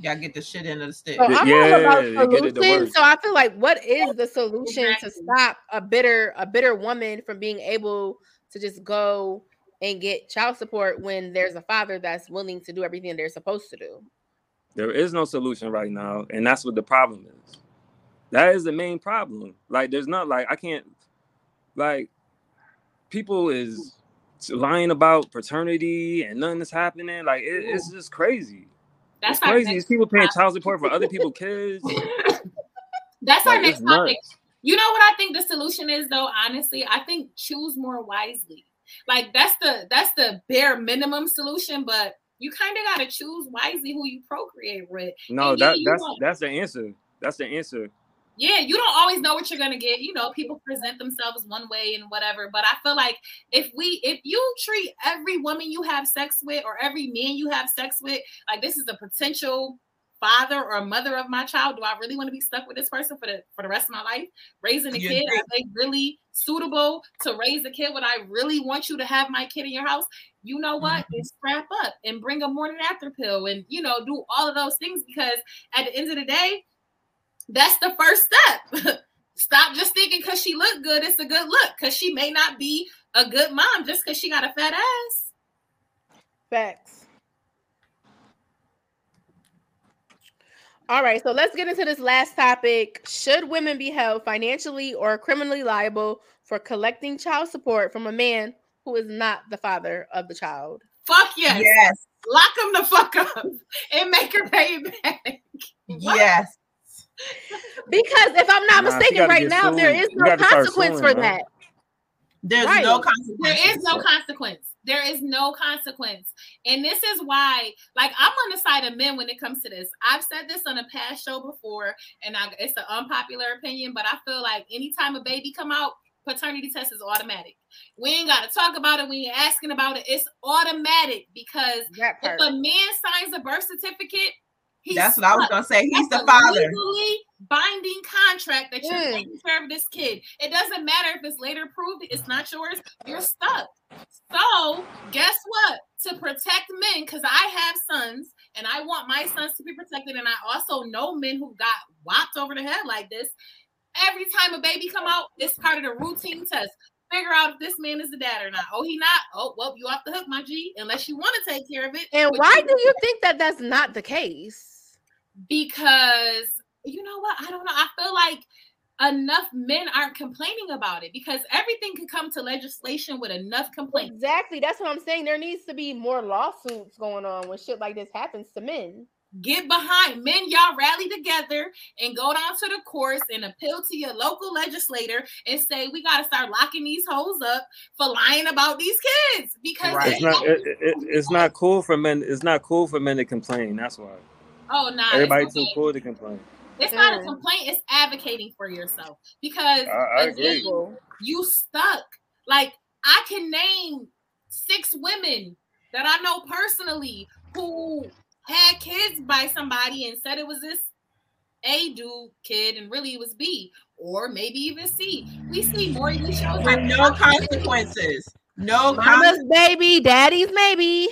Y'all get the shit into the stick. So I'm all Yeah, about they get it to solutions. work. So I feel like what is the solution to stop a bitter a bitter woman from being able to just go and get child support when there's a father that's willing to do everything they're supposed to do? There is no solution right now, and that's what the problem is. That is the main problem. Like there's not like I can't like people is lying about paternity and nothing is happening. Like it, it's just crazy. That's it's crazy. people paying child support for other people's kids. That's our next topic. nuts. You know what I think the solution is though, honestly? I think choose more wisely. Like that's the that's the bare minimum solution, but you kind of gotta choose wisely who you procreate with. No, And that you that's won't. that's the answer. That's the answer. Yeah, you don't always know what you're gonna get. You know, people present themselves one way and whatever. But I feel like if we if you treat every woman you have sex with or every man you have sex with, like this is a potential father or mother of my child, do I really want to be stuck with this person for the for the rest of my life? Raising a You kid, think- are they really suitable to raise a kid? Would I really want you to have my kid in your house? You know what? Mm-hmm. Strap up and bring a morning after pill and you know do all of those things because at the end of the day, that's the first step. Stop just thinking because she looked good, it's a good look. Because she may not be a good mom just because she got a fat ass. Facts. All right, so let's get into this last topic. Should women be held financially or criminally liable for collecting child support from a man who is not the father of the child? Fuck yes. Yes, Lock him the fuck up and make her pay back. What? yes. Because if I'm not Nah, mistaken, right now there sued. is no consequence suing, for man. that. There's Right. no consequence. is no consequence. There is no consequence. And this is why, like, I'm on the side of men when it comes to this. I've said this on a past show before, and I, it's an unpopular opinion, but I feel like anytime a baby come out, paternity test is automatic. We ain't got to talk about it. We ain't asking about it. It's automatic because if a man signs a birth certificate, he's That's what I was gonna say. He's That's the a father. legally binding contract that you're Mm. taking care of this kid. It doesn't matter if it's later proved it's not yours. You're stuck. So guess what? To protect men, because I have sons and I want my sons to be protected, and I also know men who got whopped over the head like this. Every time a baby come out, it's part of the routine test. Figure out if this man is the dad or not. Oh, he not. Oh, well, you off the hook, my G. Unless you want to take care of it. and why do you think that that's not the case? Because you know what? I don't know. I feel like enough men aren't complaining about it because everything could come to legislation with enough complaints. Exactly. That's what I'm saying. There needs to be more lawsuits going on when shit like this happens to men. Get behind men, y'all rally together and go down to the courts and appeal to your local legislator and say we got to start locking these hoes up for lying about these kids because Right. It's not. It, it, it's not cool for men. It's not cool for men to complain. That's why Oh, nah, everybody it's, too okay. cool to complain. it's not a complaint. It's advocating for yourself because I- I again, agree. you stuck. Like I can name six women that I know personally who had kids by somebody and said it was this A dude kid and really it was B or maybe even C. We see more of these shows With no consequences. No Mama's baby, daddy's maybe.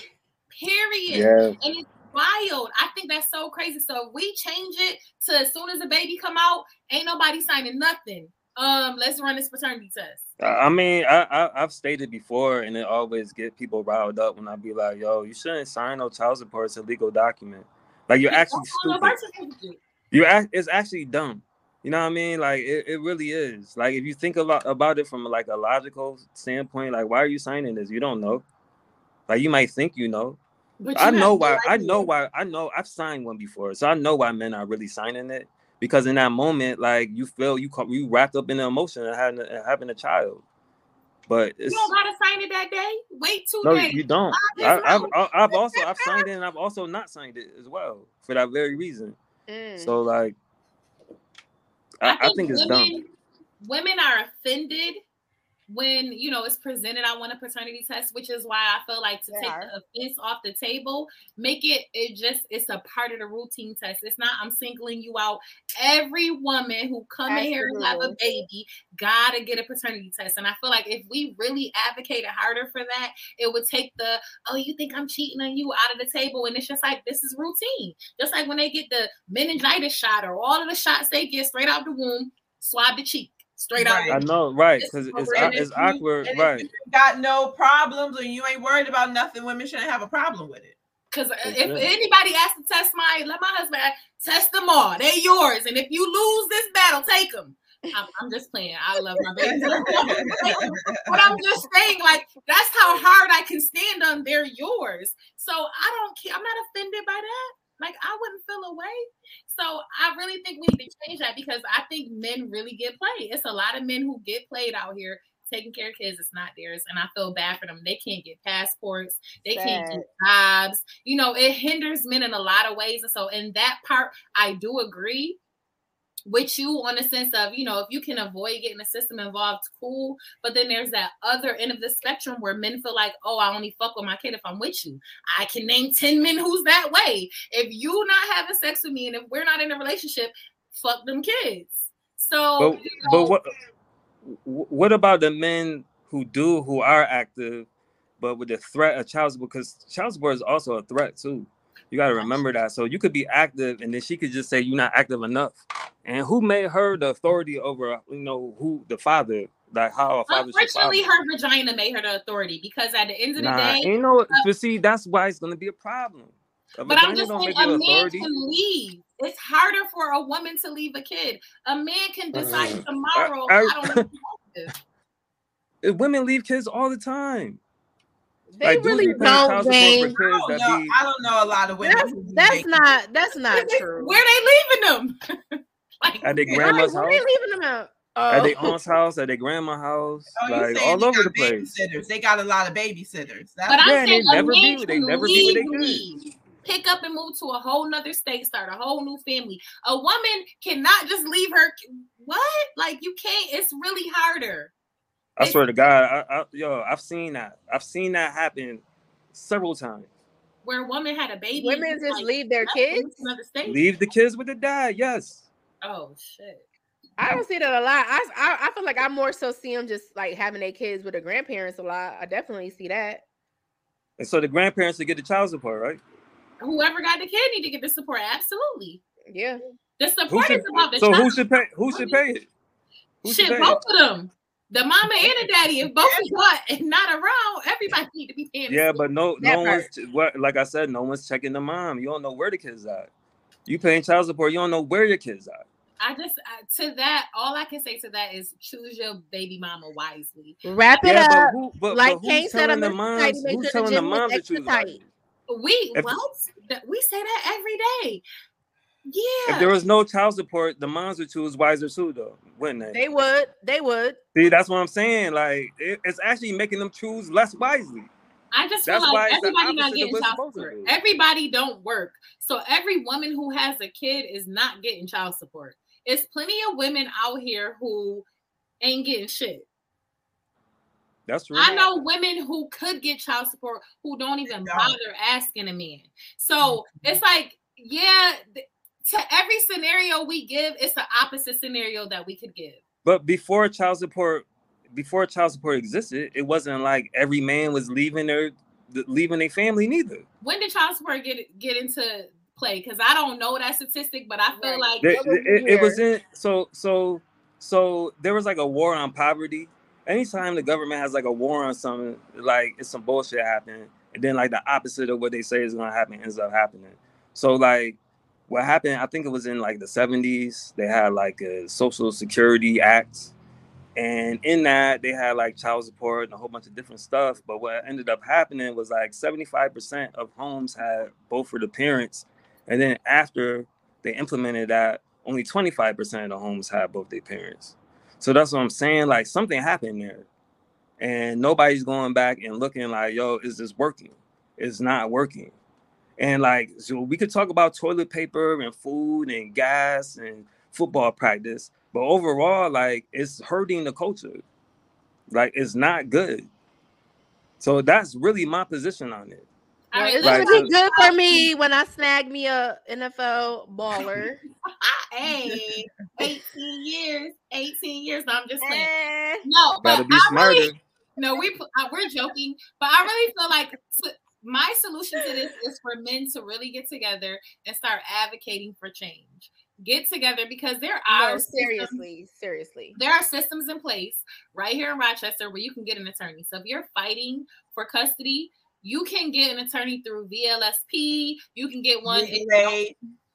Period. Yeah. And it's wild. I think that's so crazy. So we change it to as soon as a baby come out, ain't nobody signing nothing. Um, let's run this paternity test. I mean, I, I I've stated before, and it always get people riled up when I be like, "Yo, you shouldn't sign no child support. It's a legal document. Like you're actually stupid. You act. It's actually dumb. You know what I mean? Like it, it really is. Like if you think about about it from like a logical standpoint, like why are you signing this? You don't know. Like you might think you know. But I know have no why. I idea. know why. I know. I've signed one before, so I know why men are really signing it because in that moment, like you feel you co- you wrapped up in the emotion of having a, having a child. But You it's don't gotta sign it that day. Wait two no, days. you don't. Five I, days I've. I- I've also I've signed it and I've also not signed it as well for that very reason. Mm. So like, I, I think it's dumb. women, Women are offended when you know it's presented I want a paternity test, which is why I feel like to They take are. the offense off the table, make it it just it's a part of the routine test. It's not I'm singling you out. Every woman who come in here and have a baby gotta get a paternity test. And I feel like if we really advocated harder for that, it would take the oh you think I'm cheating on you out of the table, and it's just like this is routine. Just like when they get the meningitis shot or all of the shots they get straight out the womb, swab the cheek straight out. Right. the I know, right? Because it's appropriate. it's if you- awkward, and if right? you got no problems or you ain't worried about nothing, women shouldn't have a problem with it. Because uh, if Exactly. anybody has to test my, let my husband test them all. They're yours. And if you lose this battle, take them. I'm, I'm just playing. I love my baby. but I'm just saying, like, that's how hard I can stand on they're yours. So I don't care. I'm not offended by that. Like, I wouldn't feel away. So I really think we need to change that because I think men really get played. It's a lot of men who get played out here taking care of kids. It's not theirs. And I feel bad for them. They can't get passports. They can't get jobs. You know, it hinders men in a lot of ways. And so in that part, I do agree with you on the sense of, you know, if you can avoid getting the system involved, cool. But then there's that other end of the spectrum where men feel like, oh, I only fuck with my kid if I'm with you. I can name 10 men who's that way. If you not having sex with me and if we're not in a relationship, fuck them kids. So, But you but what what about the men who do who are active, but with the threat of child support? Because child support is also a threat too. You got to remember that. So you could be active, and then she could just say you're not active enough. And who made her the authority over you know who the father? Like how a father unfortunately, her vagina made her the authority because at the end of the Nah, day, you know, but see, that's why it's gonna be a problem. A But I'm just saying, a man authority. can leave. It's harder for a woman to leave a kid. A man can decide Mm. tomorrow. I- I, I- don't want. Uh, Women leave kids all the time. They Like, really be paying child don't, support gang. for I don't know. be I don't know a lot of women. That's that's not that's not true. Where they leaving them? like, at their Right, grandma's where house, they leaving them out? at Oh. their aunt's house, at their grandma's house, Oh, like all they over got the place. Babysitters. They got a lot of babysitters. That's but I'm Yeah, they saying a never be man they never be with leave, their pick up and move to a whole nother state, start a whole new family. A woman cannot just leave her. What? Like you can't. It's really harder. I It's- swear to God, I, I, yo, I've seen that. I've seen that happen several times. Where a woman had a baby. Women just like, leave their left and moved kids. Another state. Leave the kids with the dad. Yes. Oh shit. I don't see that a lot. I, I I feel like I more so see them just like having their kids with their grandparents a lot. I definitely see that. And so the grandparents should get the child support, right? Whoever got the kid need to get the support. Absolutely. Yeah. The support should, is about the so who child. should pay? Who should pay it? Who should Shit, pay both it? of them. The mama and the daddy. If both of what and not around, everybody need to be paying. Yeah, but no, That no one's what. Like I said, no one's checking the mom. You don't know where the kids are. You paying child support. You don't know where your kids are. I just uh, to that. All I can say to that is choose your baby mama wisely. Wrap it Yeah, up. but who? But, like but Kane said telling on the Mr. Moms? make Who's sure telling the gym was moms to choose tight. wisely? We If- what? That- We say that every day. Yeah. If there was no child support, the moms would choose wiser too, though, wouldn't they? They would. They would. See, that's what I'm saying. Like, it, it's actually making them choose less wisely. I just That's feel why like everybody not getting child support. Everybody don't work. So every woman who has a kid is not getting child support. It's plenty of women out here who ain't getting shit. That's true. I know women who could get child support who don't even Don't. bother asking a man. So mm-hmm. it's like, yeah, th- to every scenario we give, it's the opposite scenario that we could give. But before child support, before child support existed, it wasn't like every man was leaving their leaving their family neither. When did child support get get into play? Because I don't know that statistic, but I feel Right. like There- was it, the it was in so so so there was like a war on poverty. Anytime the government has like a war on something, like it's some bullshit happening, and then like the opposite of what they say is gonna happen ends up happening. So like what happened, I think it was in like the 70s, they had like a social security act. And in that, they had like child support and a whole bunch of different stuff. But what ended up happening was like 75% of homes had both of the parents. And then after they implemented that, only 25% of the homes had both their parents. So that's what I'm saying. Like something happened there. And nobody's going back and looking like, yo, is this working? It's not working. And like, so we could talk about toilet paper and food and gas and football practice, but overall, like, it's hurting the culture. Like it's not good. So that's really my position on it. All Well, right, it's Like, gonna be good for me when I snag me a NFL baller. hey, 18 years, 18 years. No, I'm just saying. Eh. No, but Gotta be I smarter. really, no, we put- uh, we're joking, but I really feel like s- my solution to this is for men to really get together and start advocating for change. Get together because there are No, systems- seriously, seriously. there are systems in place right here in Rochester where you can get an attorney. So if you're fighting for custody, you can get an attorney through VLSP. You can get one.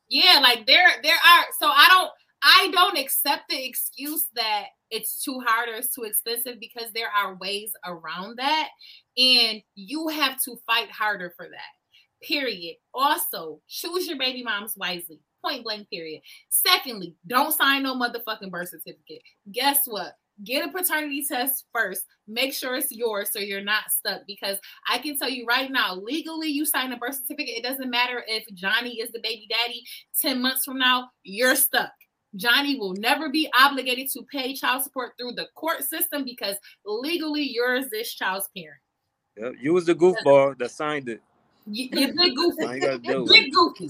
Yeah, like there there are so I don't I don't accept the excuse that it's too hard or it's too expensive because there are ways around that and you have to fight harder for that. Period. Also, choose your baby moms wisely. Point blank period. Secondly, don't sign no motherfucking birth certificate. Guess what? Get a paternity test first. Make sure it's yours so you're not stuck. Because I can tell you right now, legally, you sign a birth certificate. It doesn't matter if Johnny is the baby daddy. 10 months from now, you're stuck. Johnny will never be obligated to pay child support through the court system because legally you're this child's parent. Yep, You was the goofball that signed it. You, you're big goofy. You gotta deal with Big goofy.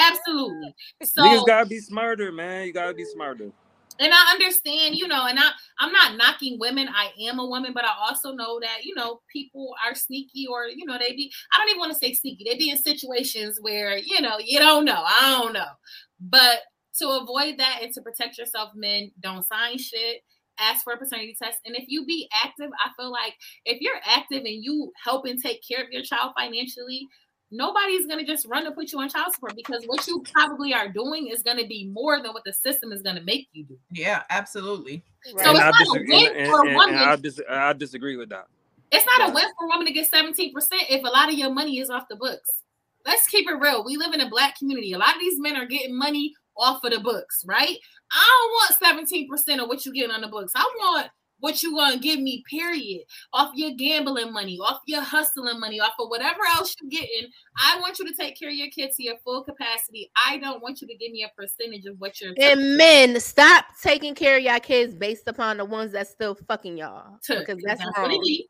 Absolutely. So Niggas gotta be smarter, man. You gotta be smarter. And I understand, you know, and I I'm not knocking women. I am a woman, but I also know that you know people are sneaky, or you know they be. I don't even want to say sneaky. They be in situations where you know you don't know. I don't know, but to avoid that and to protect yourself, men don't sign shit. Ask for a paternity test, and if you be active, I feel like if you're active and you help and take care of your child financially, nobody's gonna just run to put you on child support because what you probably are doing is gonna be more than what the system is gonna make you do. Yeah, absolutely. So and it's I not a disagree. win And, for a and- and. I, dis- I disagree with that. It's not a win for a woman to get 17% if a lot of your money is off the books. Let's keep it real. We live in a black community. A lot of these men are getting money off of the books, right? I don't want 17% of what you get on the books. I want what you gonna give me, period. Off your gambling money, off your hustling money, off of whatever else you're getting. I want you to take care of your kids to your full capacity. I don't want you to give me a percentage of what you're And men, stop taking care of y'all kids based upon the ones that still fucking y'all. took. Because that's what it wrong. be.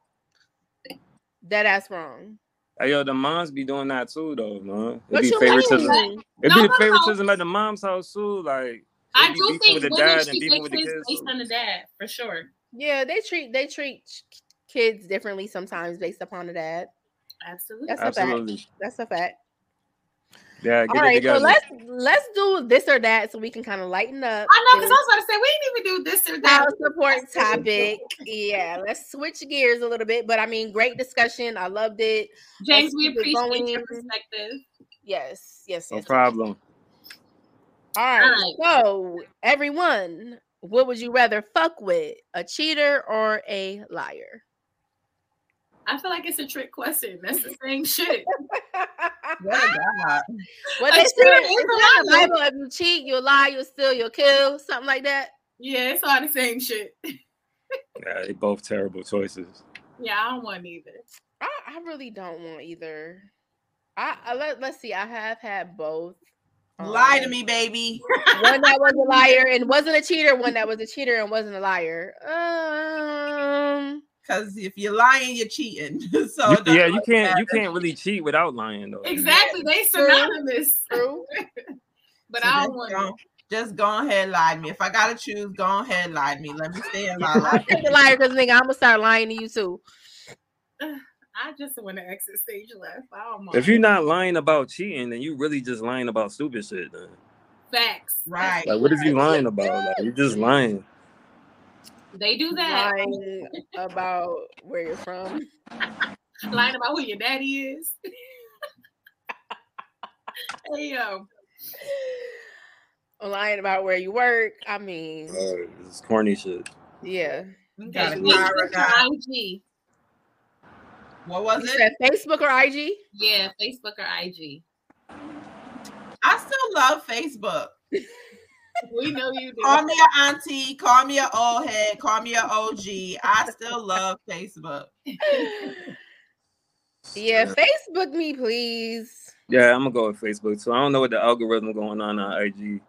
That ass wrong. Hey, yo, the moms be doing that too, though, man. It What be favoritism. mean? It No, be no, no. favoritism at the mom's house too. Like I they be do beefing think with the women dad and treat with the kids kids. based too. on the dad, for sure. Yeah, they treat they treat kids differently sometimes based upon the dad. Absolutely. That's a fact. Absolutely. That's a fact. Yeah, get All it so let's let's do this or that so we can kind of lighten up. I know, because I was about to say we didn't even do this or that. child support topic. Yeah, let's switch gears a little bit. But I mean, great discussion. I loved it. James, we keep it appreciate your perspective. Yes, yes, no yes. problem. All right. So, everyone, what would you rather fuck with, a cheater or a liar? I feel like it's a trick question. That's the same shit. What a God. What A they cheater say is is a in the liar. Bible, if you cheat, you'll lie, you'll steal, you'll kill, something like that. Yeah, it's all the same shit. Yeah, they both terrible choices. Yeah, I don't want either. I, I really don't want either. I, I let, let's see. I have had both. Lie to me, baby. One that was a liar and wasn't a cheater. One that was a cheater and wasn't a liar. Um, Because if you're lying, you're cheating. so You- yeah, you can't you can't really cheat without lying though. Exactly. They synonymous. true. But So I don't want go, just go ahead and lie to me. If I gotta choose, go ahead and lie to me. Let me stay in my I life. take liar because nigga, I'm gonna start lying to you too. I just want to exit stage left. I don't want If you're not lying about cheating, then you really just lying about stupid shit. Then. facts. Right. Like, what is you lying about? Like, you're just lying. They do that. Lying about where you're from. Lying about who your daddy is. hey yo. Lying about where you work. I mean, Uh, it's corny shit. yeah. Okay. Got it. Facebook Got or IG. What was You it? said Facebook or IG? Yeah, Facebook or IG. I still love Facebook. We know you do. Call me an auntie, call me an old head, call me an OG. I still love Facebook. Yeah, Facebook me, please. Yeah, I'm gonna go with Facebook. So I don't know what the algorithm going on on IG.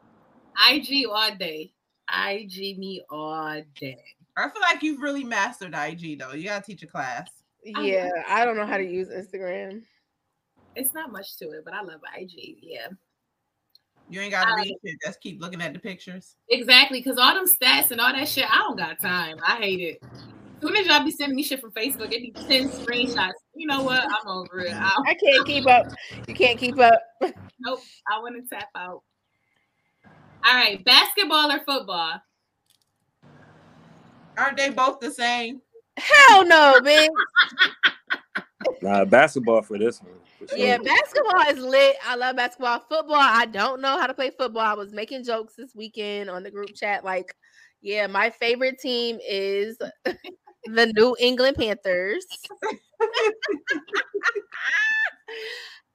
IG all day. IG me all day. I feel like you've really mastered IG though. You gotta teach a class. Yeah, I don't know how to use Instagram. It's not much to it, but I love IG. Yeah, You ain't gotta Um, read it. Just keep looking at the pictures. exactly. Because all them stats and all that shit, I don't got time. I hate it. As soon as y'all be sending me shit from Facebook, it be 10 screenshots. You know what? I'm over it. I, I can't keep up. You can't keep up. nope. I want to tap out. All right. Basketball or football? Aren't they both the same? Hell no, bitch. Nah, basketball for this one. for sure. Yeah, basketball is lit. I love basketball. Football, I don't know how to play football. I was making jokes this weekend on the group chat. Like, yeah, my favorite team is the New England Panthers.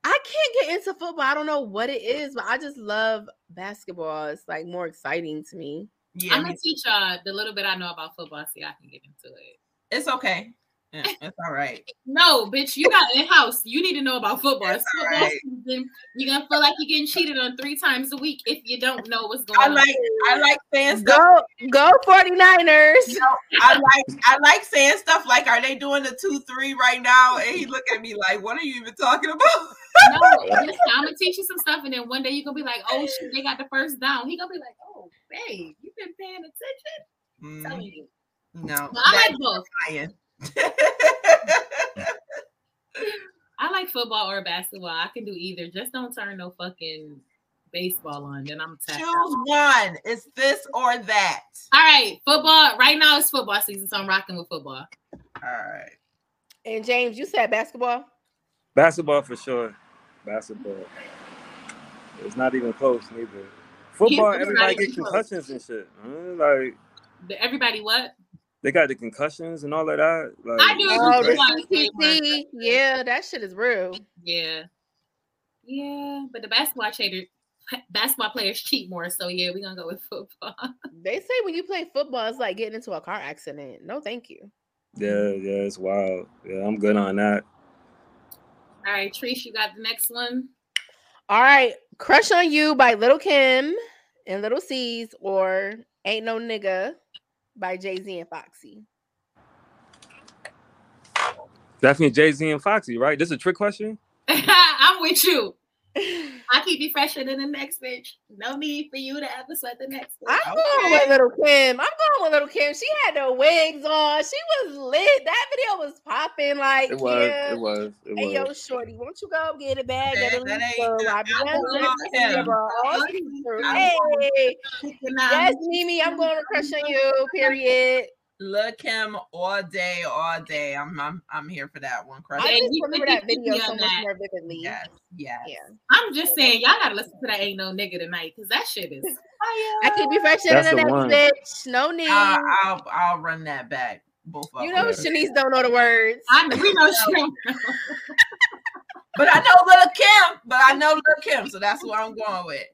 I can't get into football. I don't know what it is, but I just love basketball. It's like more exciting to me. Yeah, I'm me going to teach y'all the little bit I know about football so I can get into it. It's okay. Yeah, it's all right. No, bitch, you got in house. You need to know about football. It's football right. season. You're gonna feel like you're getting cheated on three times a week if you don't know what's going I on. like I like saying stuff. Go, go 49ers. I like I like saying stuff like, "Are they doing the two three right now?" And he look at me like, "What are you even talking about?" No, listen, I'm gonna teach you some stuff, and then one day you're gonna be like, "Oh shit, they got the first down." He gonna be like, "Oh, babe, you've been paying attention." I'm Mm, telling you. No, But I like both. I like football or basketball. I can do either. Just don't turn no fucking baseball on. Then I'm tapped out. Choose one. It's this or that. All right, football. Right now it's football season, so I'm rocking with football. All right. And James, you said basketball? Basketball for sure. Basketball. It's not even close neither. Football, everybody even get close. concussions and shit. huh? Like Everybody, what? They got the concussions and all of that. Like, I do Oh, agree the. CTE. Yeah, that shit is real. Yeah. Yeah, but the basketball trader, basketball players cheat more. So yeah, we're gonna go with football. They say when you play football, it's like getting into a car accident. No, thank you. Yeah, yeah, it's wild. Yeah, I'm good on that. All right, Trish, you got the next one. All right, Crush on You by Little Kim and Little Cease or Ain't No Nigga by Jay Z and Foxy. Definitely Jay Z and Foxy, right? This is a trick question. I'm with you. I keep you fresher than the next bitch. No need for you to ever sweat the next bitch. I'm going with Little Kim. I'm going with Little Kim. She had the wigs on. She was lit. That video was popping. Like, It was. yeah. It was. It Hey yo, shorty, won't you go get a bag That- at a that ain't- Lisa? I I'm be going young, with yeah, Kim. bro. All I'm she's through. going- Hey, yes, Mimi, I'm going to crush on you. Period. Look him all day, all day. I'm I'm I'm here for that one. Crush. I just remember that video so on much that. more vividly. Yes, yes. Yeah. I'm just saying, y'all gotta listen to that Ain't No Nigga tonight because that shit is I keep you fresher That's than the the one. next bitch. No need. I'll, I'll I'll run that back. Both you them. know, Shenise don't know the words. I know, we know she don't know. But I know Little Kim. But I know Little Kim, so that's what I'm going with.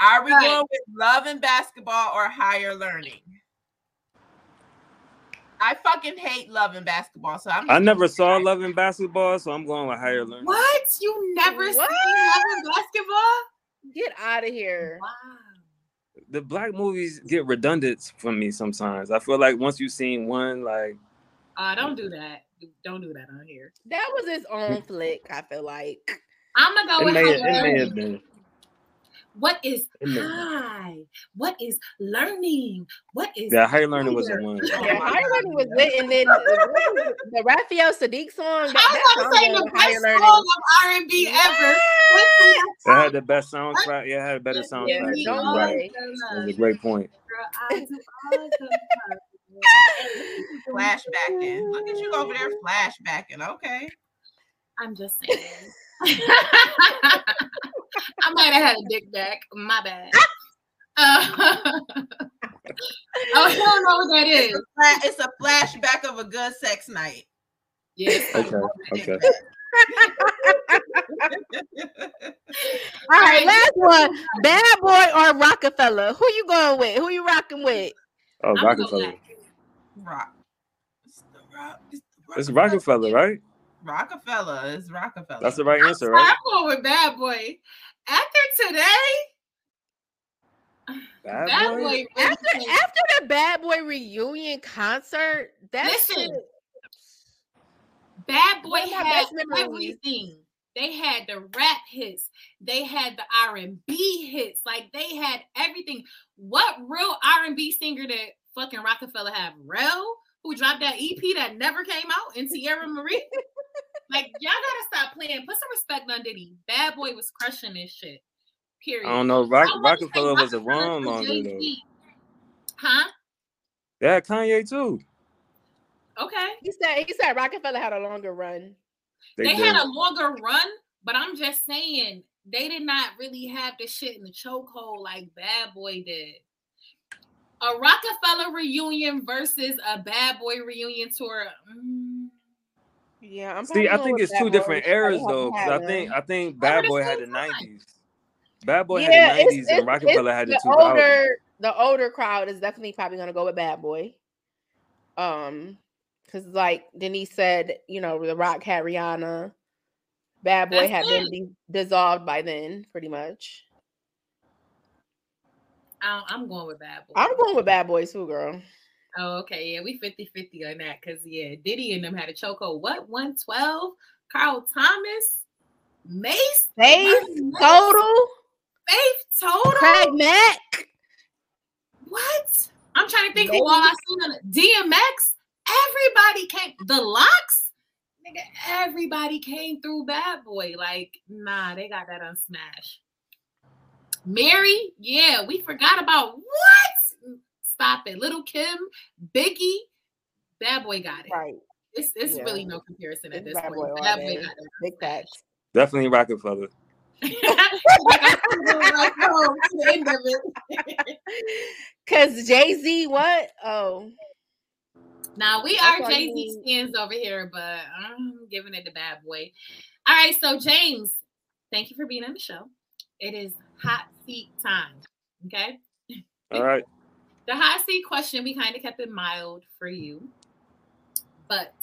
Are we Right. going with love and basketball or higher learning? I fucking hate love and basketball, so I'm. I never saw Love and Basketball, so I'm going with higher learning. What? You never seen What? Love and Basketball? Get out of here. Wow. The black movies get redundant for me sometimes. I feel like once you've seen one, like Uh, don't do that. Don't do that on here. That was his own flick, I feel like. I'm gonna go it with may, higher it may have learning. Been. What is It high? What is learning? What is Yeah, higher learning was the higher? one. Yeah, Higher Learning was lit, and then what was it? the Raphael Saadiq song. That, I that was song gonna say the best Learning. song of R and B ever. It had the best soundtrack. Yeah, it had a better soundtrack. Yeah, You're don't all right. That was a great point. Girl, I do all flashbacking. Look at you over there flashbacking. Okay. I'm just saying. I might have had a dick back. My bad. Uh, oh, you don't know what that is. Fla- It's a flashback of a good sex night. Yes. Okay, okay. All right, last one. Bad Boy or Roc-A-Fella? Who you going with? Who you rocking with? Oh, I'm Roc-A-Fella. Rock. It's rock. It's Roc-A-Fella, right? Roc-A-Fella. is Roc-A-Fella. That's the right I'm answer, sorry, right? I'm going with Bad Boy. After today, Bad, Bad Boy? Boy After after the Bad Boy reunion concert, that's Listen, Bad Boy One had everything. They had the rap hits. They had the R and B hits. Like they had everything. What real R and B singer that fucking Roc-A-Fella have? Rell, who dropped that EP that never came out, and Teairra Mari. like y'all gotta stop playing. Put some respect on Diddy. Bad Boy was crushing this shit. Period. I don't know. Rock, I Roc-A-Fella was Roc-A-Fella around longer though. Jay-Z. Huh? Yeah, Kanye too. Okay. he said he said Roc-A-Fella had a longer run. They, they had a longer run, but I'm just saying they did not really have the shit in the chokehold like Bad Boy did. A Roc-A-Fella reunion versus a Bad Boy reunion tour. mm, Yeah, I'm See, I think it's two Boy. different eras though. though. 'cause I think. I think Bad Boy had the nineties. Bad Boy yeah, had the nineties and Roc-A-Fella had the the two thousands. older the older crowd is definitely probably gonna go with Bad Boy. Um, because like Denise said, you know, The Rock had Rihanna. Bad Boy That's had been it. de- dissolved by then, pretty much. I- I'm going with Bad Boy. I'm going with Bad Boy too, girl. Oh, okay. Yeah, we 50 50 on that because, yeah, Diddy and them had a chokehold. What? 112? Carl Thomas? Mase? Faith Mase? Total, Faith Total? Craig Mack. What? I'm trying to think who all I seen on. DMX. Everybody came. The LOX. Nigga, everybody came through Bad Boy. Like, nah, they got that on Smash. Mary, yeah, we forgot about what? Stop it. Little Kim, Biggie, Bad Boy got it. Right, It's it's Yeah. really no comparison at It's this Bad point. Boy Bad Boy got it. big facts. Definitely Roc-A-Fella. Like, I couldn't go right home to the end of it. Cause Jay Z, what? Oh, Now we That's are Jay Z you- skins over here, but I'm giving it to Bad Boy. All right, so James, thank you for being on the show. It is hot seat time. Okay, All right. The hot seat question we kind of kept it mild for you, but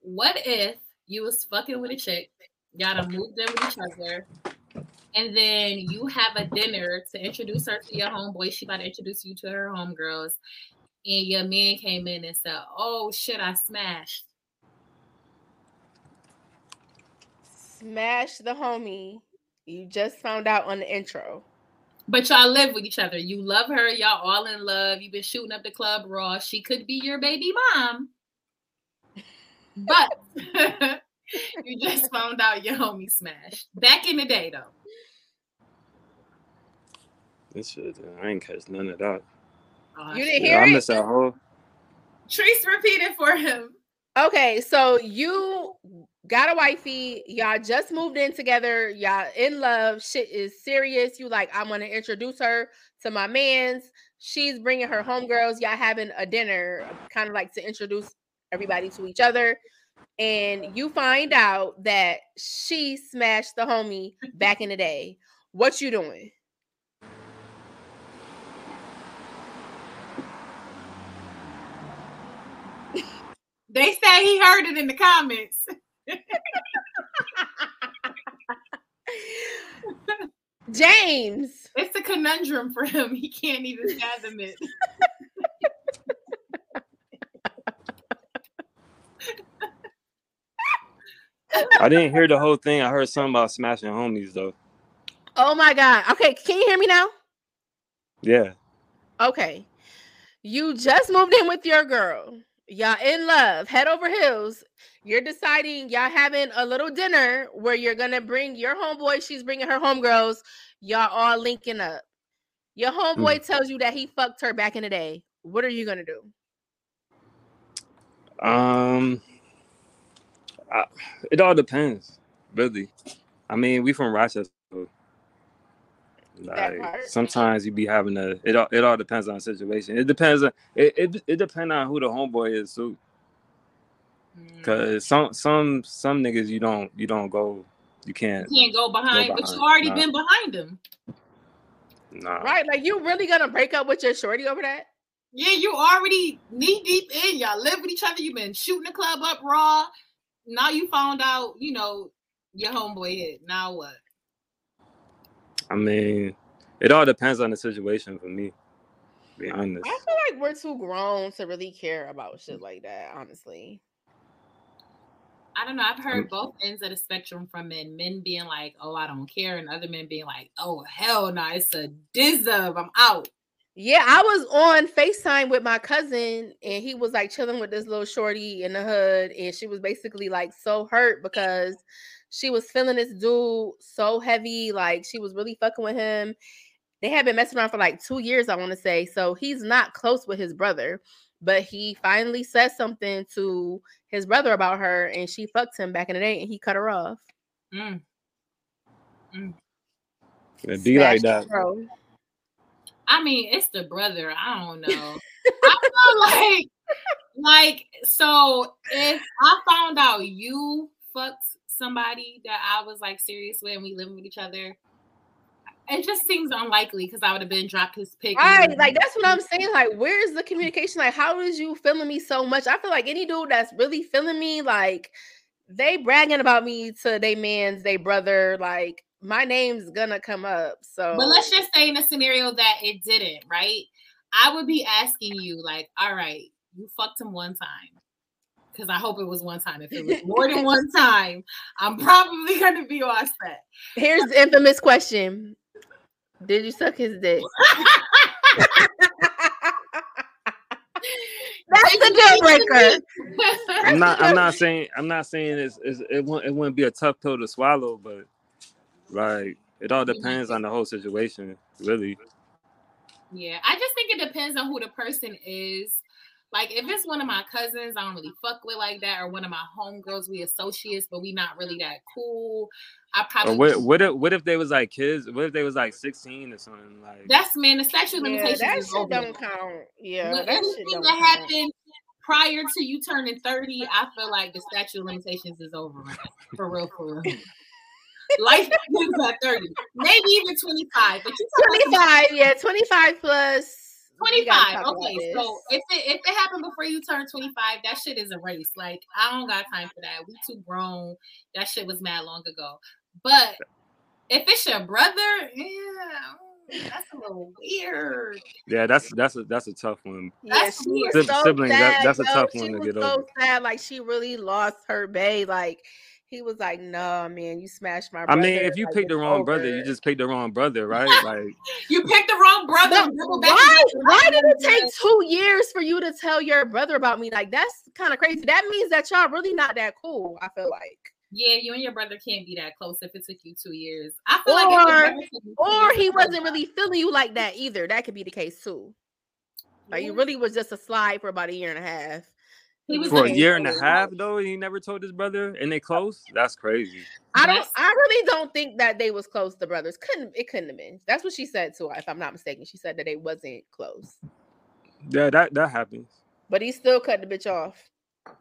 what if you was fucking with a chick, y'all done moved in with each other, and then you have a dinner to introduce her to your homeboy. She about to introduce you to her homegirls, and your man came in and said, "Oh shit, I smashed." smash the homie. You just found out on the intro. But y'all live with each other. You love her. Y'all all in love. You've been shooting up the club raw. She could be your baby mom. But you just found out your homie smashed. Back in the day, though. This shit, uh, I ain't catch none of that. Oh, You didn't Yeah, hear I missed that whole. Treese repeated for him. Okay, so you got a wifey, y'all just moved in together, y'all in love, shit is serious. You like, I'm gonna introduce her to my man's. She's bringing her homegirls, y'all having a dinner, kind of like to introduce everybody to each other. And you find out that she smashed the homie back in the day. What you doing? They say he heard it in the comments. James. It's a conundrum for him. He can't even fathom it. I didn't hear the whole thing. I heard something about smashing homies though. Oh my god. Okay, can you hear me now? Yeah. Okay. You just moved in with your girl. Y'all in love, head over heels. You're deciding y'all having a little dinner where you're gonna bring your homeboy, she's bringing her homegirls. Y'all all linking up. Your homeboy tells you that he fucked her back in the day. What are you gonna do? Um, I, it all depends, really. I mean, we from Rochester. Like sometimes you be having a. It all it all depends on the situation. It depends on it. It, it depends on who the homeboy is too. Mm. Cause some some some niggas you don't you don't go you can't You can't go behind, but you already nah. been behind them. nah. Right? Like you really gonna break up with your shorty over that? Yeah, you already knee deep in. Y'all live with each other. You've been shooting the club up raw. Now you found out, you know, your homeboy hit. Now what? I mean, It all depends on the situation for me. To be honest. I feel like we're too grown to really care about shit like that, honestly. I don't know. I've heard both ends of the spectrum from men. Men being like, "Oh, I don't care," and other men being like, "Oh, hell no, it's a dizzub. I'm out." Yeah, I was on FaceTime with my cousin and he was like chilling with this little shorty in the hood. And she was basically like so hurt because she was feeling this dude so heavy. Like she was really fucking with him. They had been messing around for like two years, I want to say. So he's not close with his brother, but he finally said something to his brother about her and she fucked him back in the day and he cut her off. Mm. It be like that. bro. I mean, it's the brother. I don't know. I feel like, like, so if I found out you fucked somebody that I was like serious with and we living with each other, it just seems unlikely because I would have been dropped his pick. Right, like that's what I'm saying. Like, where's the communication? Like, how is you feeling me so much? I feel like any dude that's really feeling me, like, they bragging about me to they man's, they brother. Like, my name's gonna come up. So, But let's just say in a scenario that it didn't, right? I would be asking you, like, all right, you fucked him one time. Because I hope it was one time. If it was more than one time, I'm probably gonna be all set. here's the infamous question: Did you suck his dick? That's the deal breaker. I'm not. I'm not saying. I'm not saying it's, it's, it won't. It wouldn't be a tough pill to swallow, but like it all depends on the whole situation, really. Yeah, I just think it depends on who the person is. Like if it's one of my cousins I don't really fuck with like that, or one of my homegirls, we associates, but we not really that cool. I Or probably what? What if? What if they was like kids? What if they was like 16 or something? Like that's man, the statute of Yeah, limitations that is shit over. don't count. Yeah, But that shit anything don't that count. happened prior to you turning 30, I feel like the statute of limitations is over. For real, for real. Life begins at 30, maybe even 25. But you 25, yeah, 25 plus. We gotta 25. Okay, so if it if it happened before you turn 25, that shit is a race. Like I don't got time for that. We too grown. That shit was mad long ago. But if it's your brother, yeah, mm, that's a little weird. yeah, that's that's a that's a tough one. Yeah, That's she was weird. so Siblings, that- that's a tough one to get so over. sad, like she really lost her bae. Like he was like, "No, man, you smashed my." I mean, if you like, picked the it's wrong brother, you just picked the wrong brother, right? Like You picked the wrong brother. But double back why? Why did it take two years for you to tell your brother about me? Like that's kind of crazy. That means that y'all really not that cool. I feel like, Yeah, you and your brother can't be that close if it took you two years. I feel like if your Or- brother took or years, he wasn't over. really feeling you like that either. That could be the case too. Like you really was just a slide for about a year and a half. He was for a year and a half though, he never told his brother, and they close. That's crazy. I don't. I really don't think that they was close. The brothers couldn't. It couldn't have been. That's what she said to her, if I'm not mistaken. She said that they wasn't close, Yeah, that that happens. but he still cut the bitch off.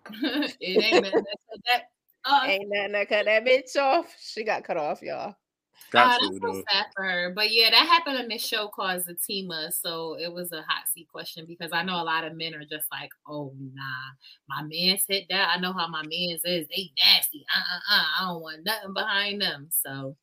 it ain't that. that, that uh, Ain't nothing that cut that bitch off. She got cut off, y'all. Got oh, to that's so sad for her. But yeah, that happened on this show called Zatima. So it was a hot seat question because I know a lot of men are just like, oh nah, my man's hit that. I know how my man's is. They nasty. Uh uh uh. I don't want nothing behind them. So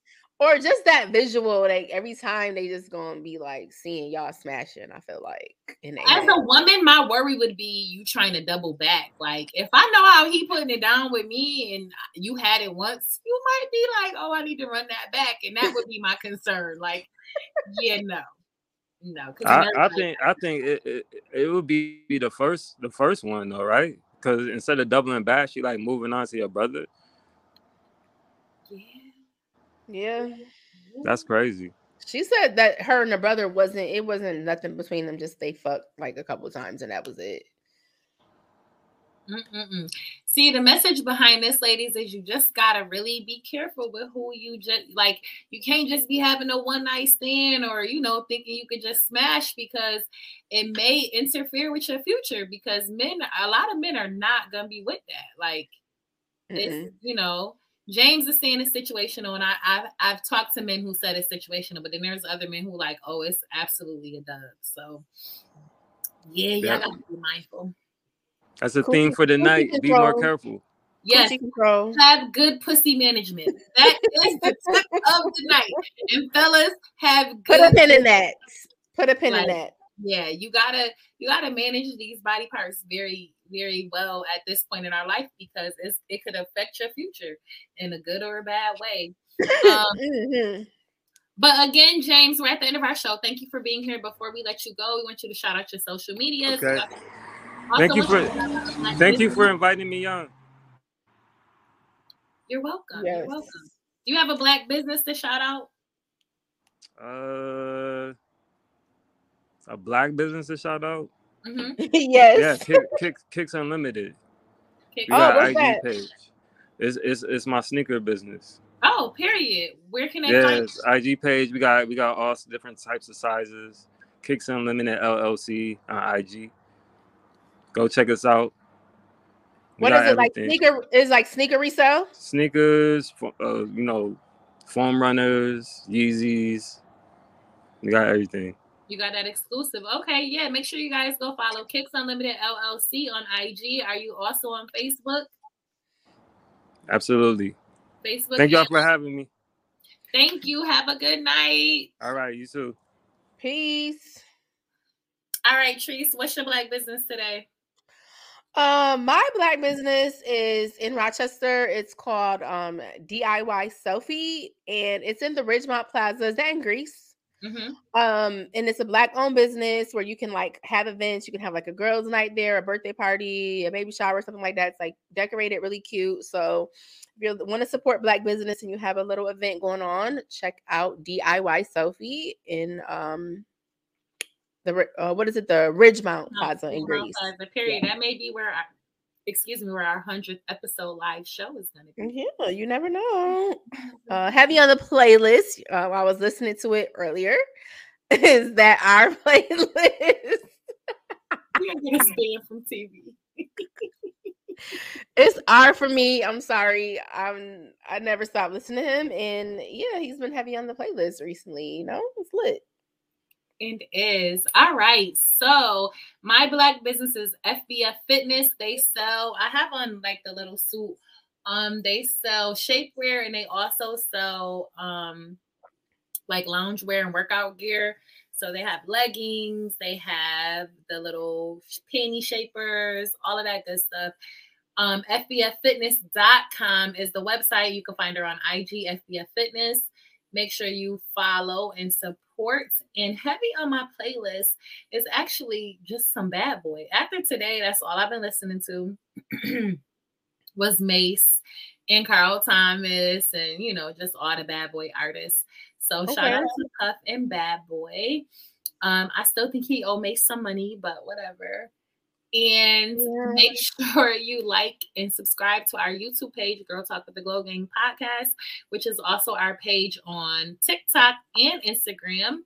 Or just that visual, like every time they just gonna be like seeing y'all smashing. I feel like in as a woman, my worry would be you trying to double back. Like if I know how he putting it down with me and uh, you had it once, you might be like, oh, I need to run that back, and that would be my concern. Like, yeah, no, no. I, I think I think it, it it would be the first the first one though, right? Because instead of doubling back, she like moving on to your brother. That. yeah. yeah. That's crazy. She said that her and her brother wasn't. It wasn't nothing between them. Just they fucked like a couple times and that was it. Mm-mm-mm. See, the message behind this, ladies, is you just gotta really be careful with who you just like. You can't just be having a one night stand or you know thinking you could just smash because it may interfere with your future. Because men, a lot of men are not gonna be with that. Like Mm-mm. it's you know James is saying it's situational, and I, I've I've talked to men who said it's situational, but then there's other men who like, oh, it's absolutely a dub. So yeah, y'all Yeah. gotta be mindful. That's a Cool- theme for the cookie night. Be more careful. Yes, Coochie have good pussy management. That is the tip of the night. And fellas, have Put good a pin in that. Put a pin Like, in that. yeah you gotta you gotta manage these body parts very very well at this point in our life because it's, it could affect your future in a good or a bad way um, Mhm. but again james we're at the end of our show thank you for being here before we let you go we want you to shout out your social media Okay. Thank you for- Thank you for inviting me on. you're welcome Yes. you're welcome do you have a black business to shout out Uh, a black business to shout out. Mm-hmm. yes. Yeah, Kick, Kicks Kicks Unlimited. We Oh, got what's IG that? page. It's, it's it's my sneaker business. oh period where can they find Yes, IG page. We got we got all different types of sizes. Kicks Unlimited LLC on IG. Go check us out. We What got is it like? Sneaker is like sneaker resale. Sneakers, uh, you know, foam runners, Yeezys. We got everything. You got that exclusive. Okay, yeah. Make sure you guys go follow Kicks Unlimited LLC on IG. Are you also on Facebook? Absolutely. Facebook. Thank y'all for having me. Thank you. Have a good night. All right, you too. Peace. All right, Treese, what's your black business today? Um, my black business is in Rochester. It's called um DIY Sophie, and it's in the Ridgemont Plaza. Is that in Greece? Mm-hmm. Um, and it's a black owned business where you can like have events. You can have like a girls' night there, a birthday party, a baby shower, something like that. It's like decorated really cute. So if you want to support black business and you have a little event going on, check out DIY Sophie in um the uh, what is it? The Ridgemont Plaza in Greece. The period. That may be where, our, excuse me, where our hundredth episode live show is going to be. Yeah, you never know. Uh, heavy on the playlist. Uh, I was listening to it earlier. Is that our playlist? We're going to stand from TV. it's R for me. I'm sorry. I'm I never stopped listening to him, and yeah, he's been heavy on the playlist recently. You know, it's lit. And is all right. So my black business is FBF Fitness. They sell. I have on like the little suit. Um, they sell shapewear and they also sell um like loungewear and workout gear. So they have leggings, they have the little panty shapers, all of that good stuff. Um, FBFFitness.com is the website. You can find her on IG, FBF Fitness. Make sure you follow and support. And heavy on my playlist is actually just some bad boy. After today, that's all I've been listening to was Mase and Carl Thomas and you know, just all the bad boy artists. So shout Okay. out to Puff and Bad Boy. Um, I still think he owe Mase some money, but whatever. And Yeah. make sure you like and subscribe to our YouTube page, Girl Talk with the Glow Gang Podcast, which is also our page on TikTok and Instagram.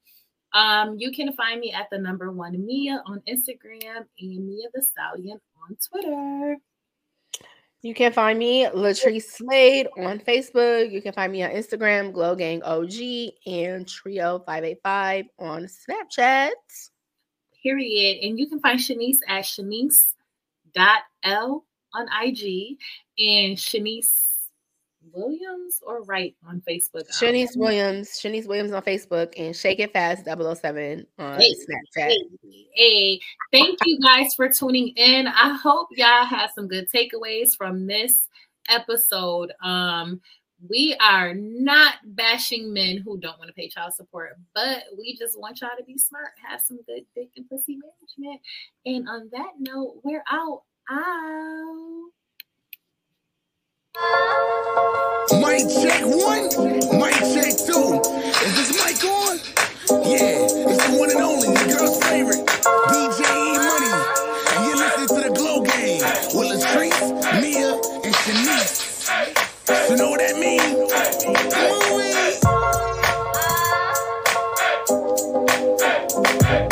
Um, you can find me at the number one Mia on Instagram and Mia the Stallion on Twitter. You can find me Latrice Slade on Facebook. You can find me on Instagram, Glow Gang OG, and Trio Five Eight Five on Snapchat. Period. And you can find Shenise at Shenise.l on IG and Shenise Williams or Wright on Facebook. Shenise Williams, Shenise Williams on Facebook, and Shake It Fast 007 on Hey, Snapchat. Hey, hey, thank you guys for tuning in. I hope y'all have some good takeaways from this episode. Um, we are not bashing men who don't want to pay child support, but we just want y'all to be smart, have some good dick and pussy management. And on that note, we're out. Ow. Mic check one, mic check two. Is this mic on? Yeah, it's the one and only, the girl's favorite, DJ You know what that means?